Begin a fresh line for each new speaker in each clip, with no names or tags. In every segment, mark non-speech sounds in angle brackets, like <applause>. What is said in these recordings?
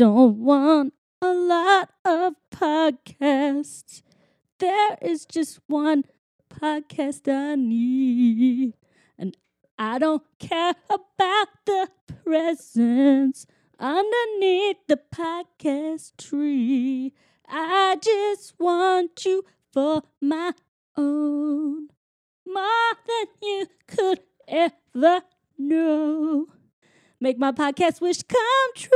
don't want a lot of podcasts. There is just one podcast I need. And I don't care about the presents underneath the podcast tree. I just want you for my own. More than you could ever know. Make my podcast wish come true.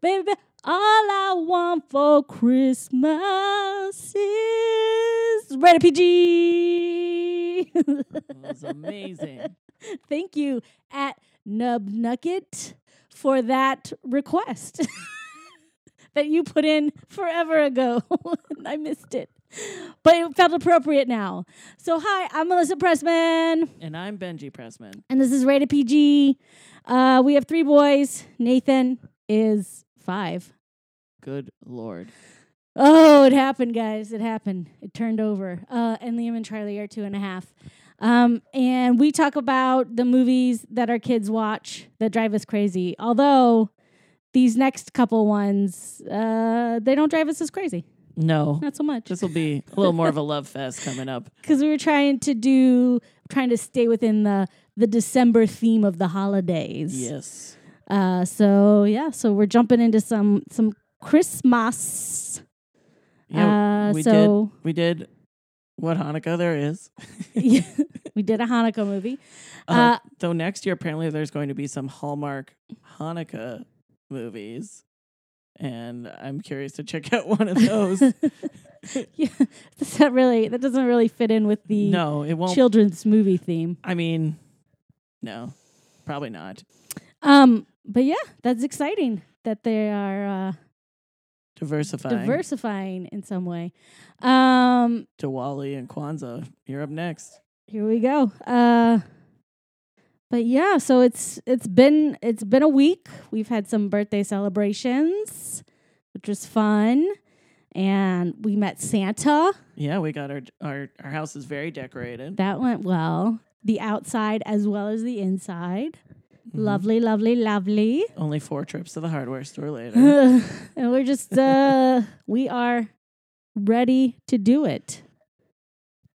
Baby, all I want for Christmas is Rated PG.
That was amazing. <laughs>
Thank you at Nub Nugget for that request <laughs> that you put in forever ago. <laughs> I missed it. But it felt appropriate now. So, hi, I'm Melissa Pressman,
and I'm Benji Pressman.
and this is Rated PG. Uh, we have three boys. Nathan is five.
Good lord.
Oh, it happened, guys. It happened. It turned over. Uh, and Liam and Charlie are two and a half. Um, and we talk about the movies that our kids watch that drive us crazy. Although these next couple ones, uh, they don't drive us as crazy.
No.
Not so much.
This will be a little more of a love fest coming up. <laughs>
Because we were trying to do, trying to stay within the the December theme of the holidays.
Yes.
Uh, so yeah, so we're jumping into some some Christmas.
Yeah,
uh,
we
so
did we did what Hanukkah there is. <laughs>
Yeah, <laughs> we did a Hanukkah movie.
Uh,
Uh,
though next year apparently there's going to be some Hallmark Hanukkah movies. And I'm curious to check <laughs> out one of those. <laughs>
yeah, does that really that doesn't really fit in with the
no, it won't
children's movie theme.
I mean no. Probably not.
Um, but yeah, that's exciting that they are uh,
Diversifying.
diversifying in some way. Um,
Diwali and Kwanzaa. You're up next.
here we go. Uh, but yeah, so it's it's been it's been a week. We've had some birthday celebrations, which was fun, and we met Santa.
Yeah, we got our our our house is very decorated.
That went well. The outside as well as the inside.
Mhm.
Lovely, lovely, lovely.
Only four trips to the hardware store later. <laughs>
and we're just uh <laughs> we are ready to do it.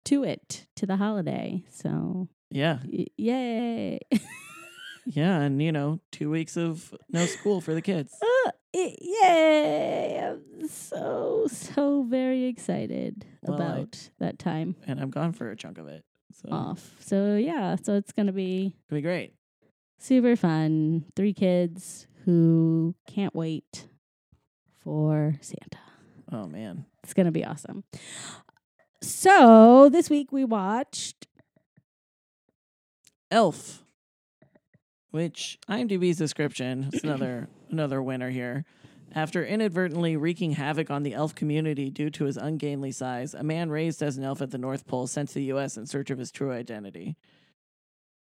To it to the holiday. So
yeah,
y- yay. <laughs>
yeah, and you know, two weeks of no school for the kids.
Uh, yay. I'm so so very excited
Well, I-
about that time
And I'm gone for a chunk of it. So
off. So yeah, so it's going to be
it'll be great.
super fun. Three kids who can't wait for Santa.
Oh man.
It's going to be awesome. So, this week we watched
Elf. Which IMDb's description is another <clears throat> another winner here. After inadvertently wreaking havoc on the elf community due to his ungainly size, a man raised as an elf at the North Pole sent to the US in search of his true identity.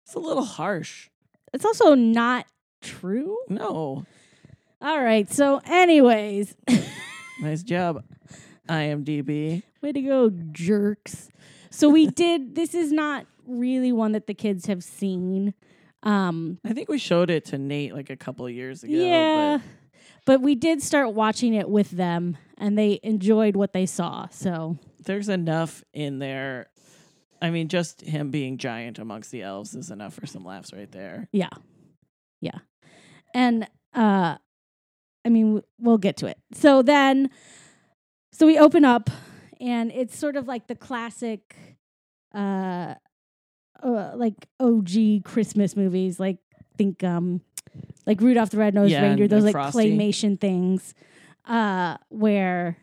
It's a little harsh.
It's also not true.
No.
All right. So, anyways, <laughs>
Nice job, IMDb.
way to go, jerks. So, we did, this is not really one that the kids have seen. Um,
I think we showed it to Nate like a couple years ago.
yeah. But we did start watching it with them and they enjoyed what they saw. So,
there's enough in there. I mean, just him being giant amongst the elves is enough for some laughs right there.
yeah. Yeah. And, uh, I mean, we'll get to it. So then, so we open up and it's sort of like the classic, uh, uh like OG Christmas movies. Like, think, um, like Rudolph the Red-Nosed
Yeah,
Reindeer, those like
Frosty.
claymation things, uh, where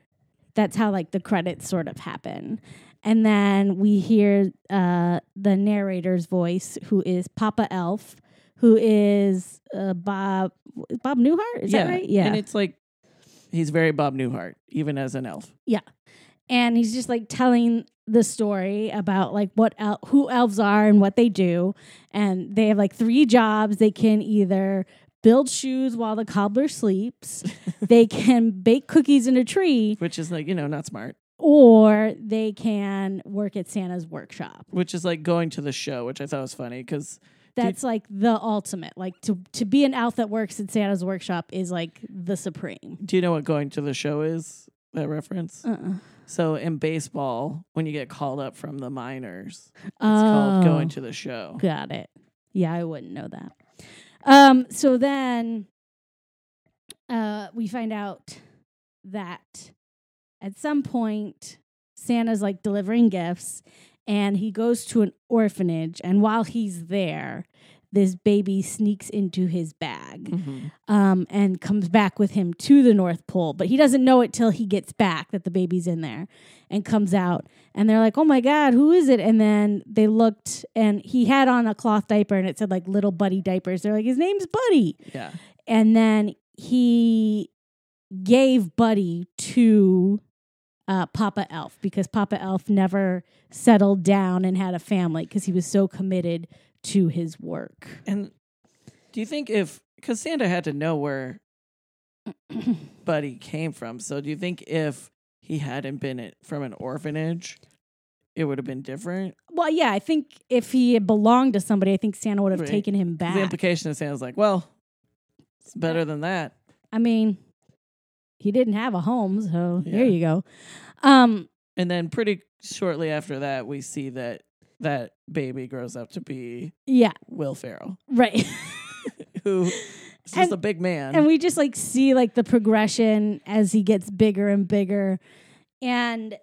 that's how like the credits sort of happen. And then we hear uh, the narrator's voice, who is Papa Elf, who is uh, Bob Bob Newhart. Is
yeah.
that right? Yeah.
And it's like he's very Bob Newhart, even as an elf. Yeah.
And he's just like telling the story about like what el- who elves are and what they do and they have like three jobs they can either build shoes while the cobbler sleeps <laughs> they can bake cookies in a tree
Which is like, you know, not smart.
or they can work at santa's workshop
Which is like going to the show, which I thought was funny because
That's like the ultimate. Like to to be an elf that works in Santa's workshop is like the supreme.
Do you know what going to the show is? That reference.
Uh-uh.
So in baseball, when you get called up from the minors, it's called going
Oh.
to the show.
Got it. Yeah, I wouldn't know that. Um, so then uh, we find out that at some point Santa's like delivering gifts and he goes to an orphanage and while he's there this baby sneaks into his bag
Mhm.
um, and comes back with him to the North Pole. But he doesn't know it till he gets back that the baby's in there and comes out. And they're like, oh my God, who is it? And then they looked and he had on a cloth diaper and it said like little Buddy diapers. They're like, his name's Buddy.
Yeah.
And then he gave Buddy to uh, Papa Elf because Papa Elf never settled down and had a family because he was so committed to his work.
And do you think if because Santa had to know where <clears throat> Buddy came from, so do you think if he hadn't been from an orphanage, it would have been different?
Well, yeah, I think if he had belonged to somebody, I think Santa would have
Right.
taken him back.
The implication is Santa's like, well, it's better than that.
I mean, he didn't have a home, so
Yeah.
there you go. Um,
And then pretty shortly after that, we see that that baby grows up to be
yeah,
Will Ferrell,
right. <laughs>
who is just
And-
a big man.
and we just like see like the progression as he gets bigger and bigger, and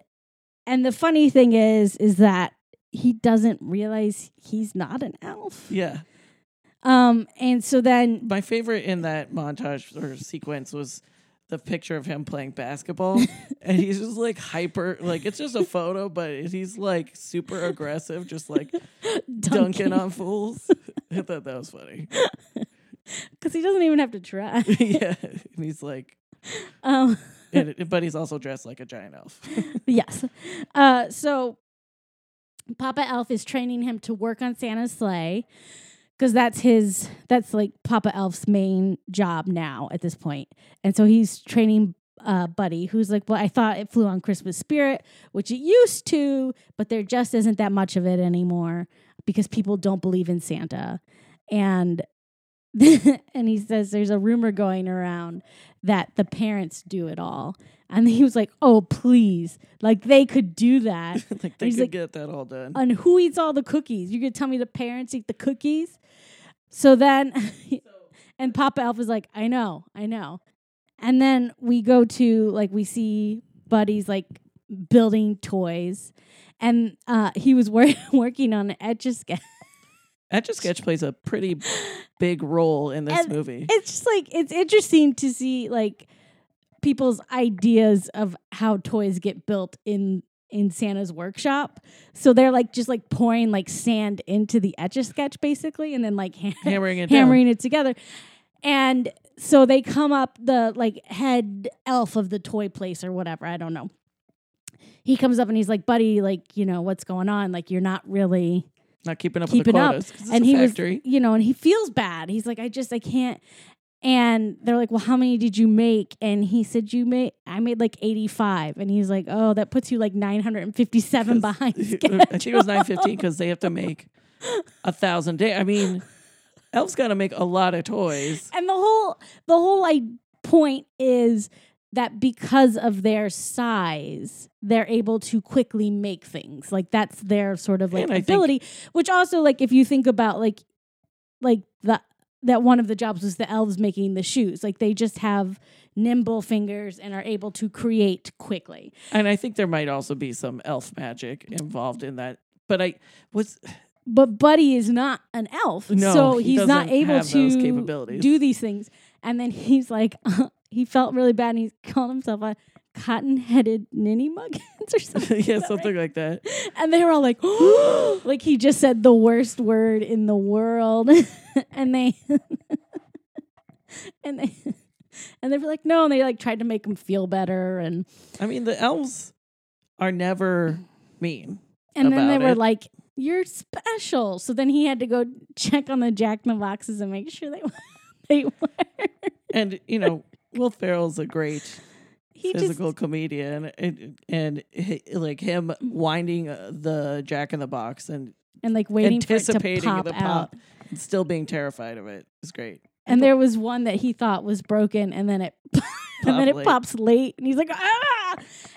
and the funny thing is, is that he doesn't realize he's not an elf.
yeah.
Um, and so then
My favorite in that montage or sequence was the picture of him playing basketball. <laughs> and he's just like hyper, like it's just a photo, but he's like super aggressive, just like dunking on fools. I thought that was funny. <laughs>
because he doesn't even have to try. <laughs>
yeah. And he's like,
um,
and, but he's also dressed like a giant elf.
yes. Uh, so Papa Elf is training him to work on Santa's sleigh because that's his that's like Papa Elf's main job now at this point. And so he's training uh, Buddy, who's like, Well, I thought it flew on Christmas spirit, which it used to, but there just isn't that much of it anymore because people don't believe in Santa. And <laughs> and he says there's a rumor going around that the parents do it all. And he was like, "Oh, please! Like they could do that. <laughs>
like they could
like-
get that all done.
and who eats all the cookies? You could tell me the parents eat the cookies?" So then, <laughs> and Papa Elf is like, "I know, I know." And then we go to like we see Buddy's like building toys, and uh, he was wor- <laughs> working on an etch a sketch.
Etch a Sketch plays a pretty big role in this
And
movie.
it's just like it's interesting to see like people's ideas of how toys get built in in Santa's workshop. So they're like just like pouring like sand into the etch a sketch basically and then like <laughs> ham-
Hammering it
hammering it together. And so they come up the like head elf of the toy place or whatever, I don't know. He comes up and he's like, "Buddy, like, you know, what's going on? Like you're not really.
Not keeping up
keeping
with the
up.
quotas. it's
and
a
he
factory.
was, you know, and he feels bad. He's like, I just, I can't. And they're like, well, how many did you make? And he said, you made, I made like 85. And he's like, oh, that puts you like 957 <laughs> behind <laughs>
I think it was
schedule.
nine fifteen because they have to make a thousand day. I mean, Elf's got to make a lot of toys.
And the whole, the whole like point is that because of their size, they're able to quickly make things. Like that's their sort of like
I think-
ability. which also like if you think about like like the that one of the jobs was the elves making the shoes. Like they just have nimble fingers and are able to create quickly.
And I think there might also be some elf magic involved in that. But I was
But Buddy is not an elf,
No,
so
he
he's not able to do these things. And then he's like, <laughs> he felt really bad, and he called himself a cotton-headed ninny muggins or <laughs> something.
yeah, something
right?
like that.
And they were all like, <gasps> like he just said the worst word in the world, <laughs> and they, <laughs> and they, and they were like, no, and they like tried to make him feel better, and
I mean, the elves are never mean.
and then they
About
were like, you're special. So then he had to go check on the Jack in the boxes and make sure they they were.
And, you know, Will Ferrell's a great
He
physical
just
comedian. And, and hi- like him winding uh, the Jack in the Box and
and like waiting for it to
anticipating
pop
the
out.
pop. Still being terrified of it is great.
and there was one that he thought was broken and then it <laughs> and then it
late.
pops late and he's like ah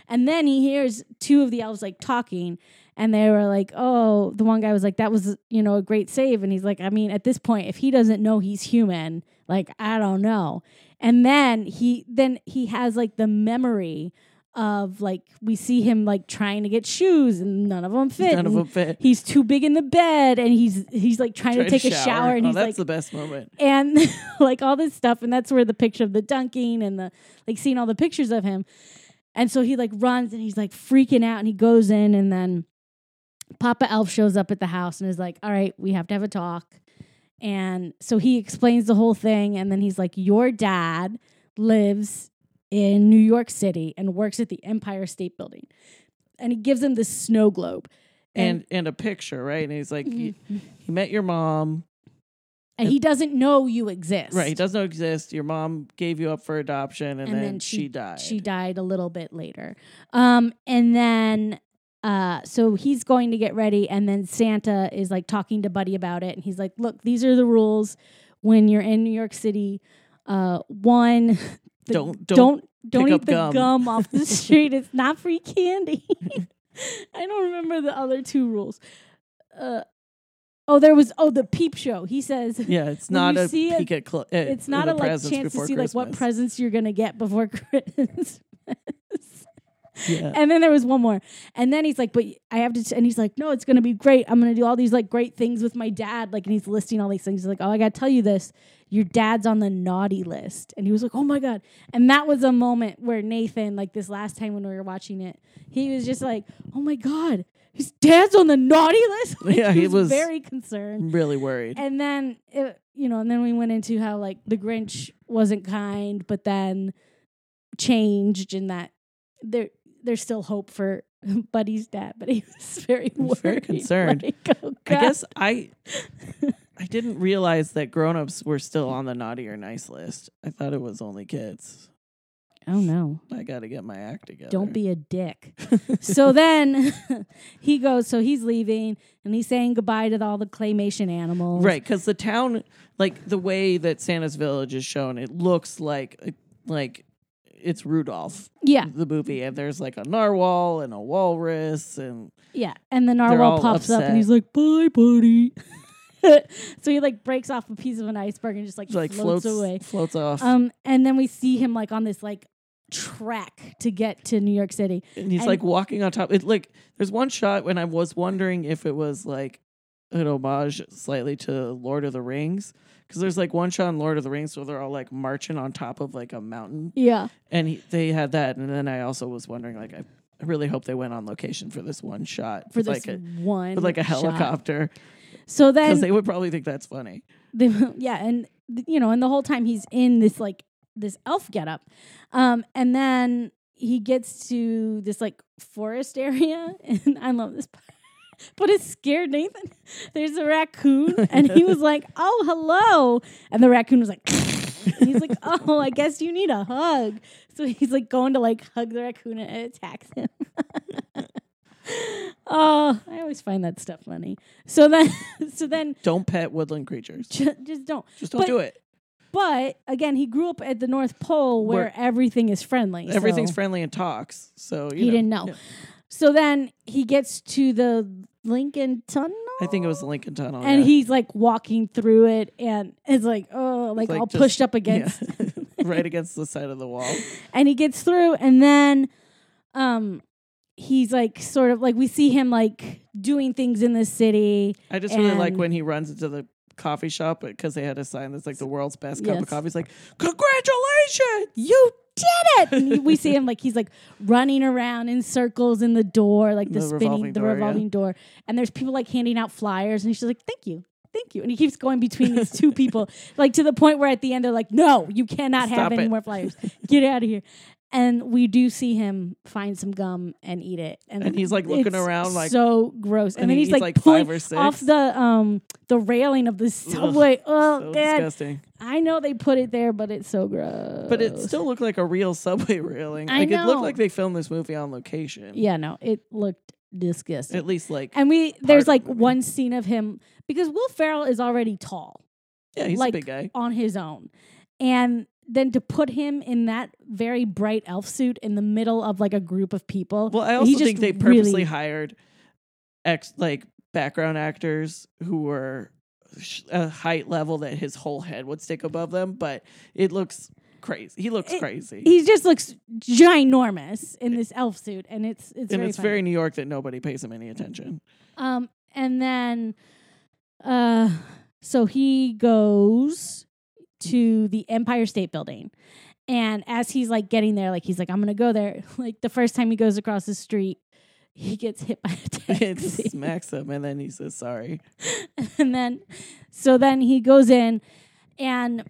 and then he hears two of the elves like talking and they were like oh the one guy was like that was you know a great save and he's like i mean at this point if he doesn't know he's human like i don't know and then he then he has like the memory of like we see him like trying to get shoes and none of them fit.
None of them fit.
he's too big in the bed and he's he's like trying,
Trying
to take a shower and
oh,
he's
that's
like
the best moment.
and <laughs> like all this stuff. And that's where the picture of the dunking and the like seeing all the pictures of him. And so he like runs and he's like freaking out and he goes in and then papa elf shows up at the house and is like all right we have to have a talk and so he explains the whole thing and then he's like your dad lives in new york city and works at the empire state building and he gives him this snow globe
And and a picture, right? And he's like, he,
Mhm.
he met your mom.
and he doesn't know you exist
Right. He doesn't exist. Your mom gave you up for adoption and,
And
then,
then
she,
she-
died.
She died a little bit later. Um, and then uh, so he's going to get ready, and then Santa is like talking to Buddy about it, and he's like, "Look, these are the rules when you're in New York City. Uh, one, <laughs>
Don't- don't
don't don't eat the
gum."
gum. off the <laughs> street. It's not free candy. <laughs> I don't remember the other two rules. Uh, oh, there was oh the peep show. He says
yeah, it's not a
see
peek at cl- uh,
it's not a like chance to see like what presents you're gonna get before Christmas.
Yeah.
And then there was one more. And then he's like, but I have to, t-, and he's like, no, it's going to be great. I'm going to do all these like great things with my dad. Like, and he's listing all these things. He's like, oh, I got to tell you this. Your dad's on the naughty list. And he was like, oh my God. And that was a moment where Nathan, like this last time when we were watching it, he was just like, oh my God, his dad's on the naughty list. <laughs> Like,
Yeah,
he,
he
was,
was-
very concerned.
Really worried.
And then, it, you know, and then we went into how like the Grinch wasn't kind, but then changed and that there there's still hope for <laughs> Buddy's dad, but he was very worried.
very concerned.
like, oh,
I guess <laughs> I I didn't realize that grown-ups were still on the naughty or nice list. I thought it was only kids.
Oh no.
I got to get my act together.
Don't be a dick. <laughs> so then he goes, so he's leaving and he's saying goodbye to all the claymation animals.
right because the town, like the way that Santa's Village is shown, it looks like like it's Rudolph,
Yeah.
the movie, and there's like a narwhal and a walrus, and
Yeah. And the narwhal pops up and he's like, bye, buddy. <laughs> so he like breaks off a piece of an iceberg and just like,
like
floats,
floats
away.
floats off,
Um, and then we see him like on this like track to get to New York City.
and he's
and-
like walking on top. It like there's one shot when I was wondering if it was like an homage slightly to Lord of the Rings. Because there's like one shot in Lord of the Rings where they're all like marching on top of like a mountain,
Yeah.
and he, they had that. And then I also was wondering, like, I, I really hope they went on location for this one shot
For this
like a
one.
with like a
shot.
helicopter,
So
because they would probably think that's funny. <laughs>
they, yeah, and you know, and the whole time he's in this like this elf getup, um, and then he gets to this like forest <laughs> area, and I love this part. But it scared Nathan. <laughs> There's a raccoon, and he was like, <laughs> "Oh, hello," and the raccoon was like, <laughs> he's like, "Oh, I guess you need a hug." So he's like going to like hug the raccoon, and it attacks him. oh, I always find that stuff funny. So then, so then,
Don't pet woodland creatures.
ju- just don't.
Just don't
But-
do it.
But again, he grew up at the North Pole where,
Where
everything is friendly.
Everything's
so
friendly and talks. So you
He
know,
didn't know.
yeah.
So then he gets to the Lincoln Tunnel.
I think it was the Lincoln Tunnel.
And
yeah.
he's like walking through it and it's like, oh, like,
like
all
just-
pushed up
Yeah.
against. <laughs> <laughs>
right against the side of the wall.
and he gets through and then um he's like sort of like we see him like doing things in the city.
I just really like when he runs into the coffee shop because they had a sign that's like the world's best cup
Yes.
of coffee. He's like, "Congratulations!"
You did it! And we see him like he's like running around in circles in the door, like the,
The
spinning,
revolving
the
door, yeah.
revolving door. And there's people like handing out flyers, and he's just like, "Thank you, thank you." And he keeps going between these two <laughs> people, like to the point where at the end they're like, "No, you cannot have
Stop
any
it."
more flyers. Get out of here." And we do see him find some gum and eat it, and,
And he's, like, looking around, like-
so gross. And,
and
then
he
he's like,
like,
pulling
five or six.
off the um the railing of the subway. <laughs> oh
so
god,
disgusting.
I know they put it there, but it's so gross.
But it still looked like a real subway <laughs> railing.
I
like it looked like they filmed this movie on location.
Yeah, no, it looked disgusting.
At least like
and we there's like
the
one scene of him because Will Ferrell is already tall
yeah, he's
like,
a big guy.
on his own, and then to put him in that very bright elf suit in the middle of like a group of people.
Well, I
he
also
just
think they purposely
really-
hired ex like background actors who were sh- a height level that his whole head would stick above them, but it looks crazy. He looks
It-
crazy.
he just looks ginormous in this elf suit, and it's it's
and
very
it's
funny.
very New York that nobody pays him any attention.
Um, and then, uh, so he goes to the Empire State Building, and as he's like getting there, like he's like, I'm gonna go there. <laughs> Like the first time he goes across the street, he gets hit by a <laughs>
it
taxi, <laughs>
smacks him, and then he says sorry.
and then, so then he goes in, and.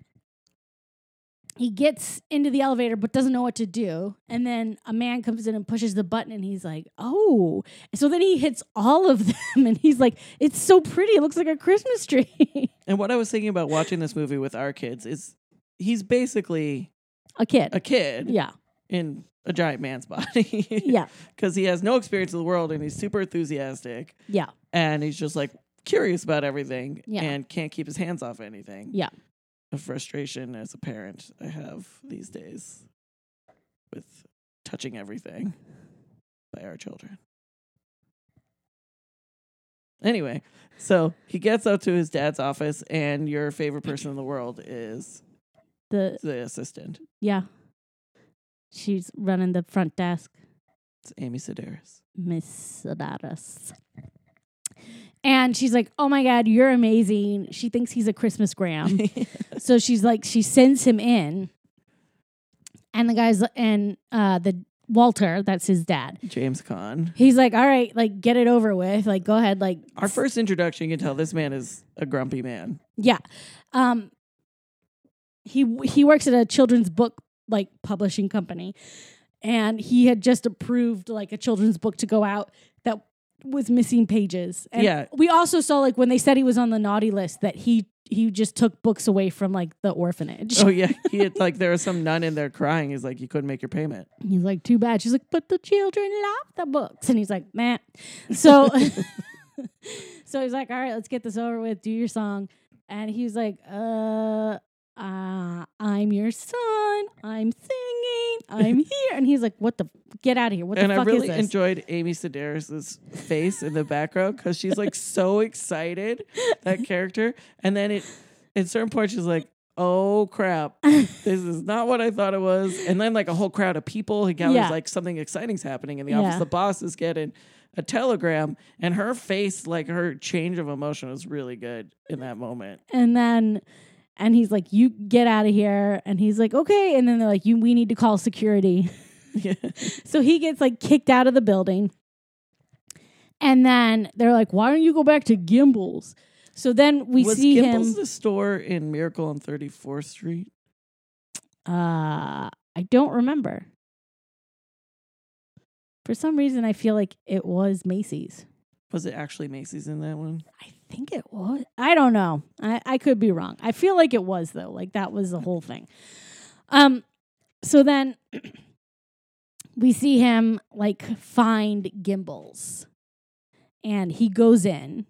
He gets into the elevator but doesn't know what to do. And then a man comes in and pushes the button and he's like, Oh. So then he hits all of them <laughs> and he's like, It's so pretty. It looks like a Christmas tree. <laughs>
And what I was thinking about watching this movie with our kids is he's basically
a kid.
a kid
yeah.
in a giant man's body. <laughs>
Yeah.
Because he has no experience in the world and he's super enthusiastic
Yeah.
and he's just like curious about everything
Yeah.
and can't keep his hands off anything.
Yeah.
A frustration as a parent I have these days with touching everything by our children. Anyway, so he gets up to his dad's office, and your favorite person in the world is
The
the assistant.
yeah. She's running the front desk.
It's Amy Sedaris.
Miss Sedaris. And she's like, Oh my God, you're amazing. She thinks he's a Christmas gram. <laughs> so she's like, she sends him in. And the guy's and uh the Walter, that's his dad.
James Caan.
He's like, All right, like get it over with. Like, go ahead, like
Our first introduction, you can tell this man is a grumpy man.
Yeah. Um he he works at a children's book like publishing company and he had just approved like a children's book to go out was missing pages. And
Yeah.
we also saw like when they said he was on the naughty list that he he just took books away from like the orphanage.
Oh <laughs> yeah, he had like there was some nun in there crying. He's like, you couldn't make your payment.
He's like, too bad. She's like, but the children love the books. And he's like, man. So <laughs> so he's like, all right, let's get this over with. Do your song. And he's like, uh, uh, I'm your son. I'm singing. <laughs> I'm here. And he's like, what the? Get out of here. What
and
the
I really
is this?
enjoyed Amy Sedaris's face in the background because she's like so excited that character, and then it at certain point she's like. Oh crap! This is not what I thought it was. And then like a whole crowd of people. He gathers
Yeah.
like something exciting's happening in the office.
Yeah.
The boss is getting a telegram, and her face, like her change of emotion, was really good in that moment.
and then, and he's like, you get out of here. And he's like, okay. And then they're like, you, we need to call security. <laughs>
Yeah. <laughs>
So he gets like kicked out of the building. And then they're like, why don't you go back to Gimbels? So then we
was
see
Gimbels
him.
the store in Miracle on 34th Street?
Uh, I don't remember. For some reason, I feel like it was Macy's.
Was it actually Macy's in that one?
I think it was. I don't know. I, I could be wrong. I feel like it was though. Like that was the whole thing. Um, so then <clears throat> we see him like find Gimbels, and he goes in,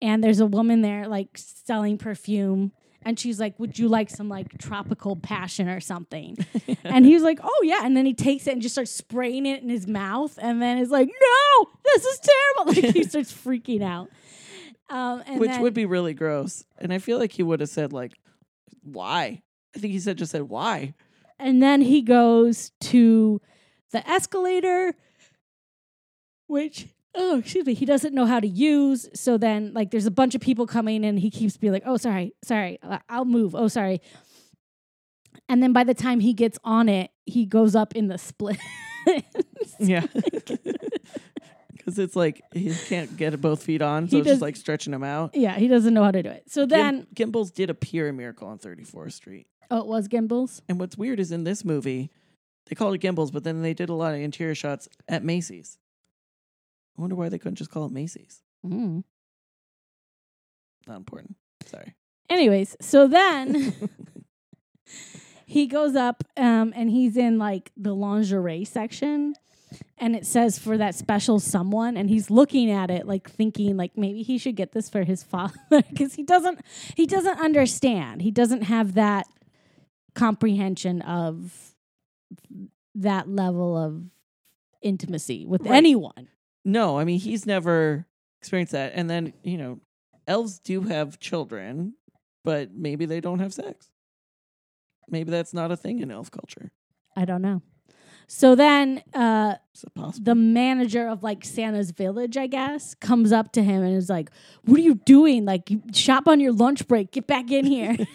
and there's a woman there like selling perfume. And she's like, "Would you like some like tropical passion or something?" <laughs> and he's like, "Oh yeah." And then he takes it and just starts spraying it in his mouth, and then is like, "No, this is terrible!" <laughs> Like he starts freaking out. Um, and
Which
then,
would be really gross. And I feel like he would have said like, "Why?" I think he said just said why.
and then he goes to the escalator, which oh excuse me, he doesn't know how to use. So then like there's a bunch of people coming, and he keeps being like, "Oh sorry, sorry, I'll move. Oh sorry." And then by the time he gets on it, he goes up in the split. <laughs>
Yeah. <laughs> Because it's like he can't get both feet on, so
He
it's just like stretching him out.
yeah, he doesn't know how to do it. So then,
Gim- Gimbels did appear in Miracle on 34th Street.
oh, it was Gimbels.
And what's weird is in this movie, they called it Gimbels, but then they did a lot of interior shots at Macy's. I wonder why they couldn't just call it Macy's.
Mm.
Not important. Sorry.
Anyways, so then <laughs> he goes up um, and he's in like the lingerie section and it says for that special someone and he's looking at it like thinking like maybe he should get this for his <laughs> father because he doesn't he doesn't understand he doesn't have that comprehension of that level of intimacy with
Right.
anyone
No, I mean he's never experienced that. And then you know, elves do have children, but maybe they don't have sex. Maybe that's not a thing in elf culture.
i don't know so then uh
Is it possible?
the manager of like Santa's village, I guess, comes up to him and is like, "What are you doing? Like, you shop on your lunch break. Get back in here." <laughs>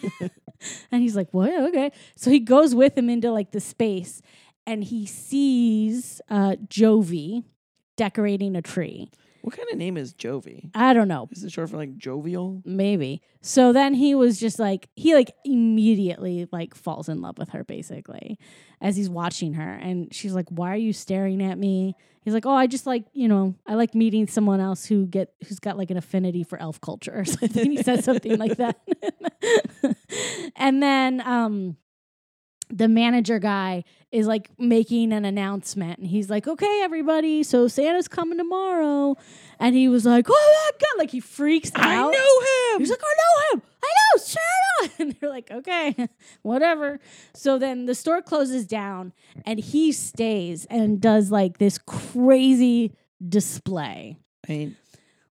<laughs> and he's like, "What? Okay." So he goes with him into like the space, and he sees uh, Jovie decorating a tree.
What kind of name is Jovie?
I don't know,
Is it short for like jovial?
maybe. So then he was just like, he like immediately like falls in love with her basically as he's watching her. And she's like, Why are you staring at me? He's like, Oh, I just like, you know, I like meeting someone else who get who's got like an affinity for elf culture or <laughs> something. he says something like that. <laughs> and then um the manager guy is like making an announcement and he's like, okay, everybody, so Santa's coming tomorrow. And he was like, oh my God, like he freaks out I
know him.
He's like, I know him. I know Santa. <laughs> And they're like, okay, <laughs> whatever. So then the store closes down and he stays and does like this crazy display.
I mean,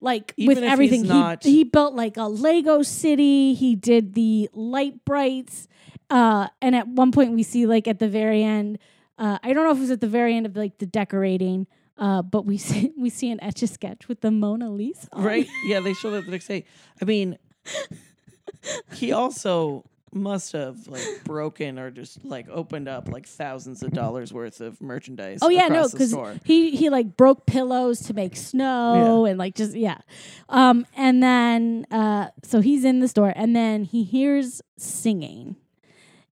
Like
Even
with everything. He, he built like a Lego city. He did the Lite-Brites. Uh, and at one point we see like at the very end, uh, I don't know if it was at the very end of like the decorating, uh, but we <laughs> see we see an etch a sketch with the Mona Lisa. on
right? Yeah, they showed up the next day. I mean, <laughs> he also must have like broken or just like opened up like thousands of dollars worth of merchandise.
Oh yeah, no, because he he like broke pillows to make snow and like just yeah, um, and then uh, so he's in the store and then he hears singing,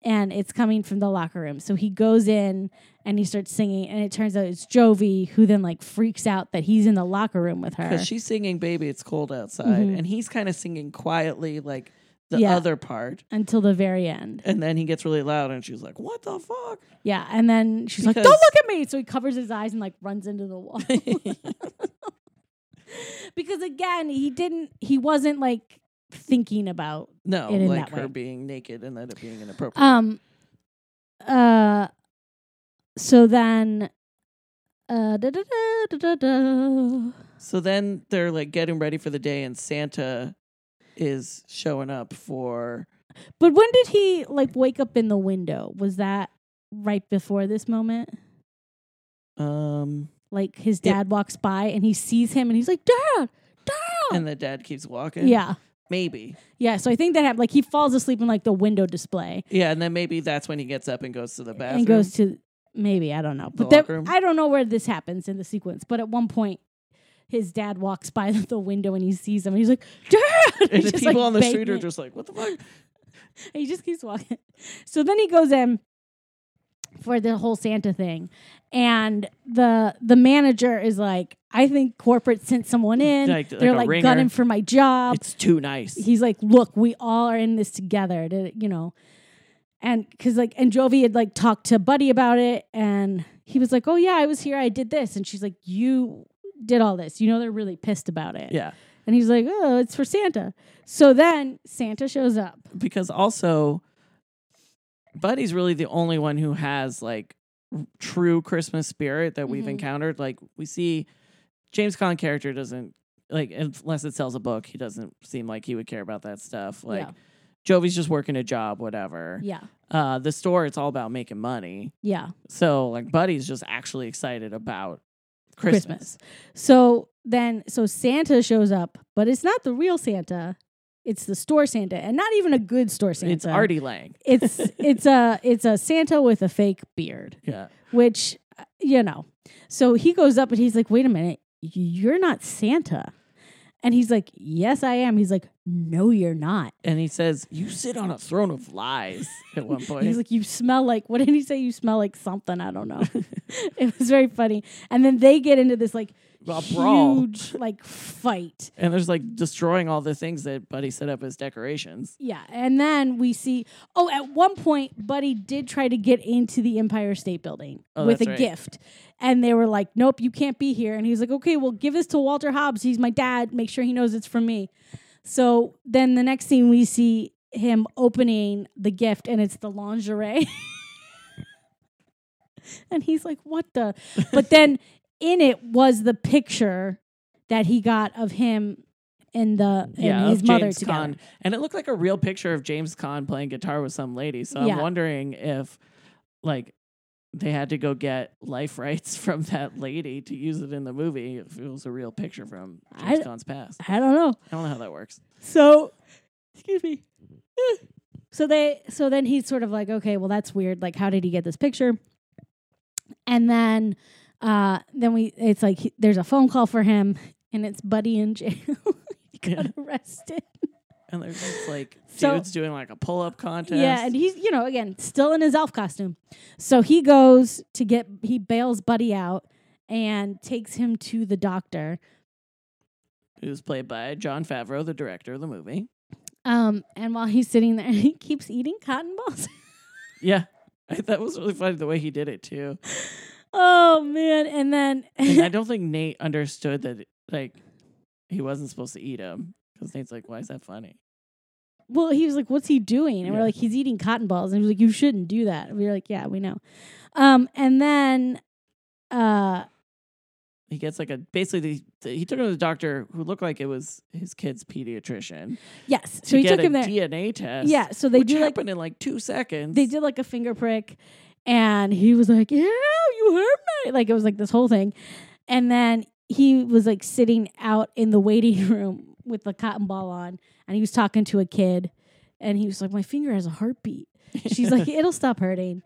and it's coming from the locker room. So he goes in and he starts singing, and it turns out it's Jovie who then like freaks out that he's in the locker room with her.
because she's singing "Baby, It's Cold Outside,"
Mhm.
and he's kind of singing quietly, like the
Yeah.
other part.
until the very end.
And then he gets really loud, and she's like, "What the fuck?"
Yeah, and then she's like, "Don't look at me!" So he covers his eyes and like runs into the wall. <laughs> <laughs> because again, he didn't. He wasn't like thinking about
no,
It in
like
that way.
her being naked and that it being inappropriate.
Um. Uh. So then. Uh. Da, da, da, da, da,
so then they're like getting ready for the day, and Santa is showing up for.
But when did he like wake up in the window? Was that right before this moment?
Um,
Like his dad walks by and he sees him and he's like, "Dad, Dad!"
and the dad keeps walking.
Yeah,
maybe.
yeah. So I think that happened. Like he falls asleep in like the window display
Yeah, and then maybe that's when he gets up and goes to the bathroom.
and goes to maybe I don't know,
The
but that,
locker room?
I don't know where this happens in the sequence. But at one point. His dad walks by <laughs> the window and he sees him and he's like, Dad! <laughs>
and
He's
the
just,
people
like,
on the street are just like, "What the fuck?" <laughs>
he just keeps walking. So then he goes in for the whole Santa thing, and the the manager is like, "I think corporate sent someone in.
Like- like
They're
a
like gunning for my job."
It's too nice.
He's like, "Look, we all are in this together." To, you know, and because like, and Jovie had like talked to Buddy about it, and he was like, "Oh yeah, I was here. I did this," and she's like, "You." Did all this, you know, they're really pissed about it.
yeah,
And he's like, Oh, it's for Santa. So then Santa shows up.
because also, Buddy's really the only one who has like r- true Christmas spirit that we've
Mhm.
encountered. Like we see, James Caan character doesn't like unless it sells a book, he doesn't seem like he would care about that stuff. Like
Yeah.
Jovie's just working a job, whatever.
Yeah.
Uh, the store, it's all about making money.
Yeah.
So like Buddy's just actually excited about Christmas.
Christmas. So then, so Santa shows up, but it's not the real Santa. It's the store Santa, and not even a good store Santa.
It's Artie Lange.
It's it's a it's a Santa with a fake beard,
Yeah.
which you know. So he goes up and he's like, "Wait a minute, you're not Santa." And he's like, "Yes, I am." He's like, "No, you're not."
And he says, You sit on a throne of lies <laughs> at one point.
He's like, "You smell like what did he say? You smell like something. I don't know." <laughs> it was very funny. And then they get into this like
a brawl.
huge like fight.
And there's like destroying all the things that Buddy set up as decorations.
Yeah, and then we see. Oh, at one point, Buddy did try to get into the Empire State Building
Oh,
with a
right.
gift, and they were like, "Nope, you can't be here." And he's like, "Okay, well, give this to Walter Hobbs. He's my dad. Make sure he knows it's from me." So then the next scene, we see him opening the gift, and it's the lingerie. <laughs> and he's like, "What the?" But then in it was the picture that he got of him and the
yeah,
his mother
James
together.
Caan. And it looked like a real picture of James Caan playing guitar with some lady. So
Yeah.
I'm wondering if like they had to go get life <laughs> rights from that lady to use it in the movie if it was a real picture from
I-
James Caan's past.
I don't know.
I don't know how that works.
So, excuse me. <sighs> So they, so then he's sort of like, okay, well, that's weird. Like, how did he get this picture? And then, uh, then we, it's like he, there's a phone call for him, and it's Buddy in jail. <laughs> he got
Yeah.
arrested.
And there's just like <laughs>
So-
dudes doing like a pull up contest.
Yeah, and he's, you know, again, still in his elf costume. So he goes to get, he bails Buddy out and takes him to the doctor.
who's played by Jon Favreau, the director of the movie.
Um, and while he's sitting there, <laughs> he keeps eating cotton balls.
Yeah. I, that was really funny the way he did it too.
Oh man! And then
And I <laughs> don't think Nate understood that like he wasn't supposed to eat them because Nate's like, "Why is that funny?"
Well, he was like, "What's he doing?" And we're like, "He's eating cotton balls." And he was like, "You shouldn't do that." And we were like, "Yeah, we know." Um, and then, uh,
He gets like a basically the, he took him to the doctor who looked like it was his kid's pediatrician.
yes, so he took him there.
DNA test.
yeah, so they
which
do like
happened in like two seconds.
they did like a finger prick, and he was like, "Yeah, you heard me." Like it was like this whole thing, and then he was like sitting out in the waiting <laughs> room with the cotton ball on, and he was talking to a kid, and he was like, "My finger has a heartbeat." She's like, <laughs> "It'll stop hurting."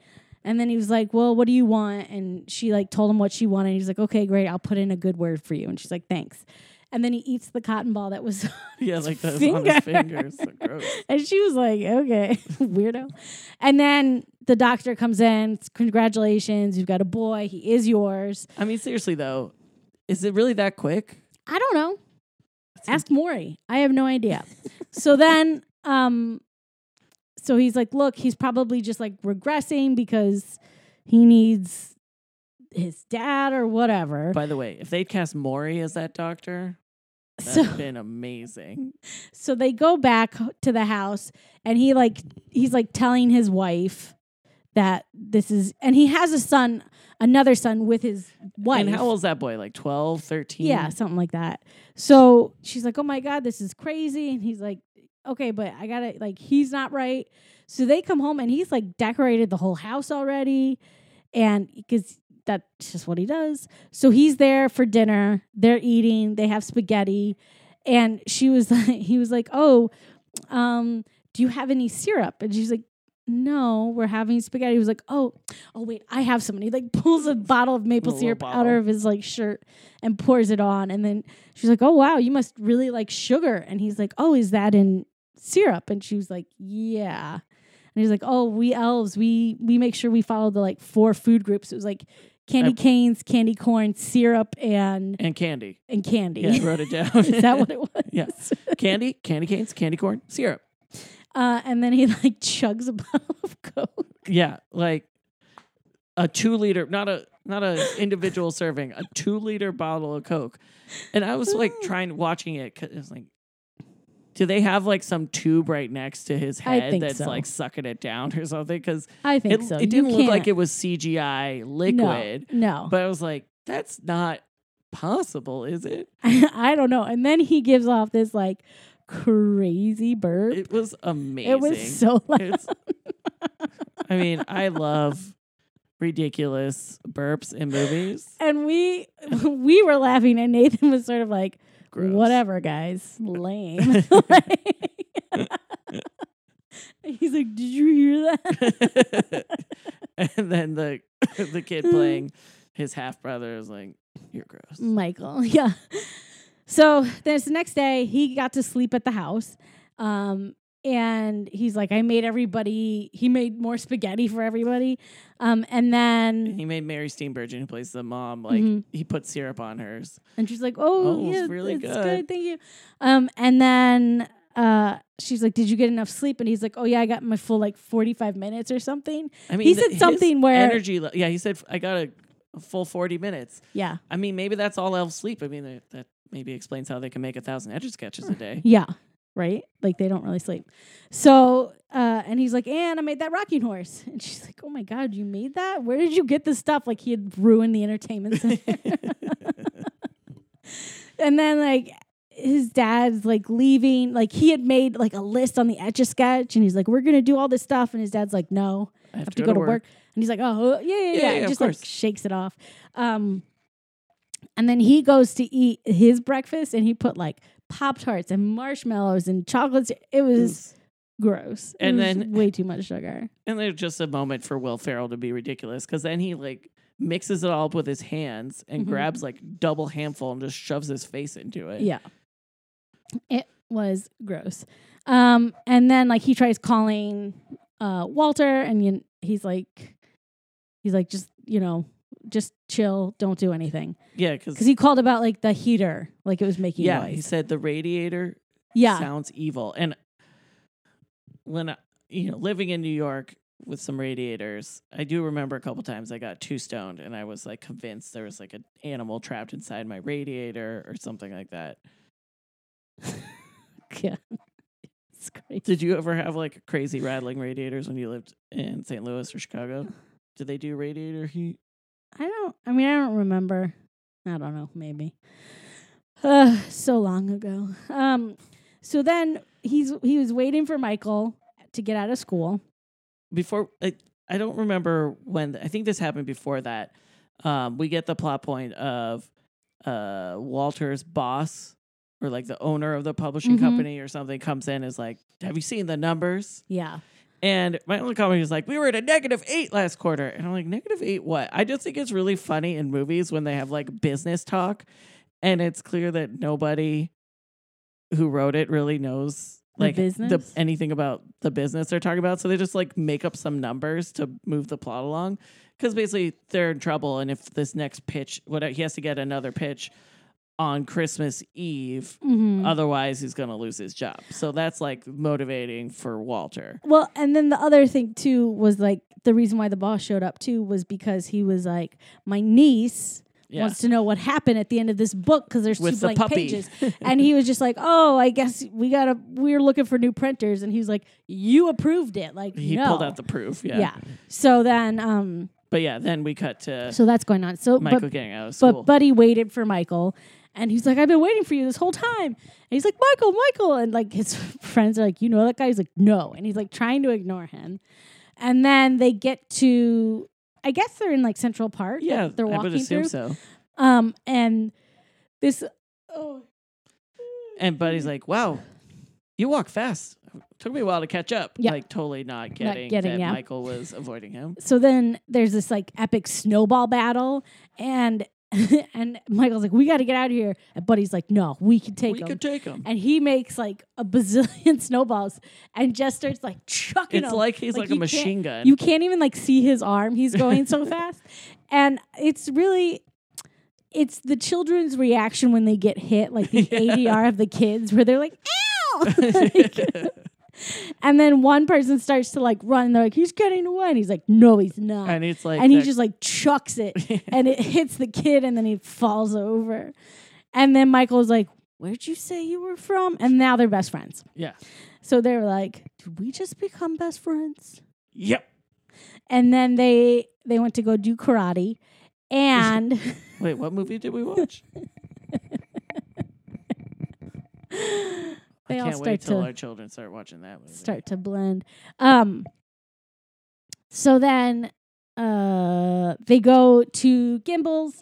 And then he was like, "Well, what do you want?" And she like told him what she wanted. He's like, "Okay, great. I'll put in a good word for you." And she's like, "Thanks." And then he eats the cotton ball that was, <laughs>
yeah, like those on his fingers. So gross. <laughs>
and she was like, "Okay, <laughs> weirdo." And then the doctor comes in. Congratulations, you've got a boy. He is yours.
I mean, seriously though, is it really that quick?
I don't know. Ask Maury. I have no idea. so then, um, so he's like, look, he's probably just like regressing because he needs his dad or whatever.
By the way, if they'd cast Maury as that doctor, that'd
so,
been amazing.
so they go back to the house and he like he's like telling his wife that this is and he has a son another son with his wife
And how old's that boy? Like 12, 13?
yeah something like that so she's like oh my god this is crazy and he's like okay but i gotta like he's not right so they come home and he's like decorated the whole house already and because that's just what he does. So he's there for dinner. They're eating. They have spaghetti. And she was <laughs> like he was like oh um do you have any syrup? And she's like no we're having spaghetti. He was like oh oh wait i have some. And he like pulls a bottle of maple syrup out of his like shirt and pours it on. And then she's like oh wow you must really like sugar. And he's like oh is that in syrup? And she was like yeah. And he's like oh we elves we we make sure we follow the like four food groups. It was like candy canes candy corn syrup and
And candy.
and candy
Yeah, I wrote it down. <laughs>
is that what it <laughs> was
Yeah. candy, candy canes, candy corn, syrup.
uh, and then he like chugs a <laughs> bottle of coke
Yeah, like a two liter, not a not a individual serving, a two liter bottle of Coke. And I was like trying watching it because it's like, do they have like some tube right next to his
I
head
think
that's
so.
like sucking it down or something? Because
i think
it,
so
it didn't look like
can't-
it was CGI liquid,
no,
but I was like, that's not possible, is it? <laughs>
I don't know and then he gives off this like crazy burp
It was amazing.
it was so loud
It's, <laughs> I mean, I love ridiculous burps in movies.
and we <laughs> we were laughing and nathan was sort of like
Gross.
whatever guys. Lame. <laughs> <laughs> <laughs> He's like did you hear that?
And then the the kid playing his half brother is like, "You're gross."
michael yeah. So this next day he got to sleep at the house. Um and he's like, I made everybody. He made more spaghetti for everybody, um, and then
He made Mary Steenburgen, who plays the mom, like
Mhm.
he put syrup on hers.
and she's like, Oh,
Oh, it's
yeah,
really
it's
good."
Thank you. Um, and then uh, she's like, Did you get enough sleep? And he's like, Oh yeah, I got my full like forty five minutes or something.
I mean,
He said something where-
energy. le- Yeah, he said I got a, a full forty minutes.
Yeah,
I mean, maybe that's all elves sleep. I mean, that, that maybe explains how they can make a thousand a sketches a day.
yeah, right. Like they don't really sleep. So, uh, and he's like, And I made that rocking horse. And she's like, Oh my god, you made that? Where did you get this stuff? Like he had ruined the entertainment center. <laughs> and then like his dad's like leaving like he had made like a list on the etch a sketch and he's like we're gonna do all this stuff and his dad's like no
I
I have to go, to work. and he's like oh yeah yeah yeah,
Yeah, yeah,
just like shakes it off um and then he goes to eat his breakfast and he put like pop tarts and marshmallows and chocolates it was gross It
And
was
then-
way too much sugar
And there's just a moment for Will Ferrell to be ridiculous because then he like mixes it all up with his hands and
Mhm.
grabs like double handful and just shoves his face into it.
Yeah. It was gross. Um, and then like he tries calling uh Walter and you, he's like he's like just, you know, just chill, don't do anything.
yeah, because
he called about like the heater, like it was making
yeah, he said the radiator
Yeah.
sounds evil. And when I, you know, living in New York with some radiators, I do remember a couple times I got too stoned and I was like convinced there was like an animal trapped inside my radiator or something like that. <laughs>
yeah. It's crazy.
Did you ever have like crazy rattling radiators when you lived in St. Louis or Chicago? <laughs> Did they do radiator heat?
I don't I mean I don't remember. I don't know, maybe. Uh, so long ago. Um so then he's he was waiting for Michael to get out of school.
Before I, I don't remember when I think this happened before that. Um, we get the plot point of uh Walter's boss or like the owner of the publishing
Mhm.
company or something comes in is like, Have you seen the numbers?
Yeah.
And my only comment is like, we were at a negative eight last quarter. And I'm like, negative eight what? I just think it's really funny in movies when they have like business talk and it's clear that nobody who wrote it really knows
The
like
business?
anything about the business they're talking about. So they just like make up some numbers to move the plot along. Because basically they're in trouble. And if this next pitch, what he has to get another pitch on Christmas Eve.
Mhm.
Otherwise, he's going to lose his job. So that's like motivating for Walter.
Well, and then the other thing too was like the reason why the boss showed up too was because he was like, my niece
Yeah.
wants to know what happened at the end of this book because there's
With
two blank
puppy.
pages, <laughs> and he was just like, oh, I guess we gotta we're looking for new printers, and he's like, you approved it, like
he
no.
pulled out the proof. Yeah.
yeah. So then, um,
But yeah, then we cut to
so that's going on. So
Michael
but
getting out of school.
but Buddy waited for Michael, and he's like, I've been waiting for you this whole time. And he's like, Michael, Michael, and like his <laughs> friends are like, you know that guy? He's like, no, and he's like trying to ignore him. And then they get to, I guess they're in like Central Park.
yeah,
they're walking I
would assume
through.
so.
Um, and this, oh,
And Buddy's like, "Wow, you walk fast. Took me a while to catch up."
Yeah.
Like totally not getting,
getting,
that
yeah.
Michael was avoiding him.
so then there's this like epic snowball battle, and <laughs> and Michael's like, we got to get out of here. And Buddy's like, no, we can take
we
him.
could take him.
and he makes like a bazillion <laughs> snowballs and just starts like chucking them.
It's
them.
like he's like,
you
a machine gun.
You can't even like see his arm. He's going so <laughs> fast. And it's really it's the children's reaction when they get hit, like the
Yeah.
ADR of the kids where they're like, ow. Like, and then one person starts to like run and they're like, he's getting away. And he's like, no, he's not.
and it's like
and he just like chucks it <laughs> and it hits the kid and then he falls over. And then Michael's like, Where'd you say you were from? And now they're best friends.
yeah.
So they were like, Did we just become best friends?
Yep.
And then they they went to go do karate. And <laughs>
Wait, what movie did we watch? <laughs>
they
I
all
can't
start
wait till
to
our children start watching that movie.
start to blend. Um so then uh they go to Gimbels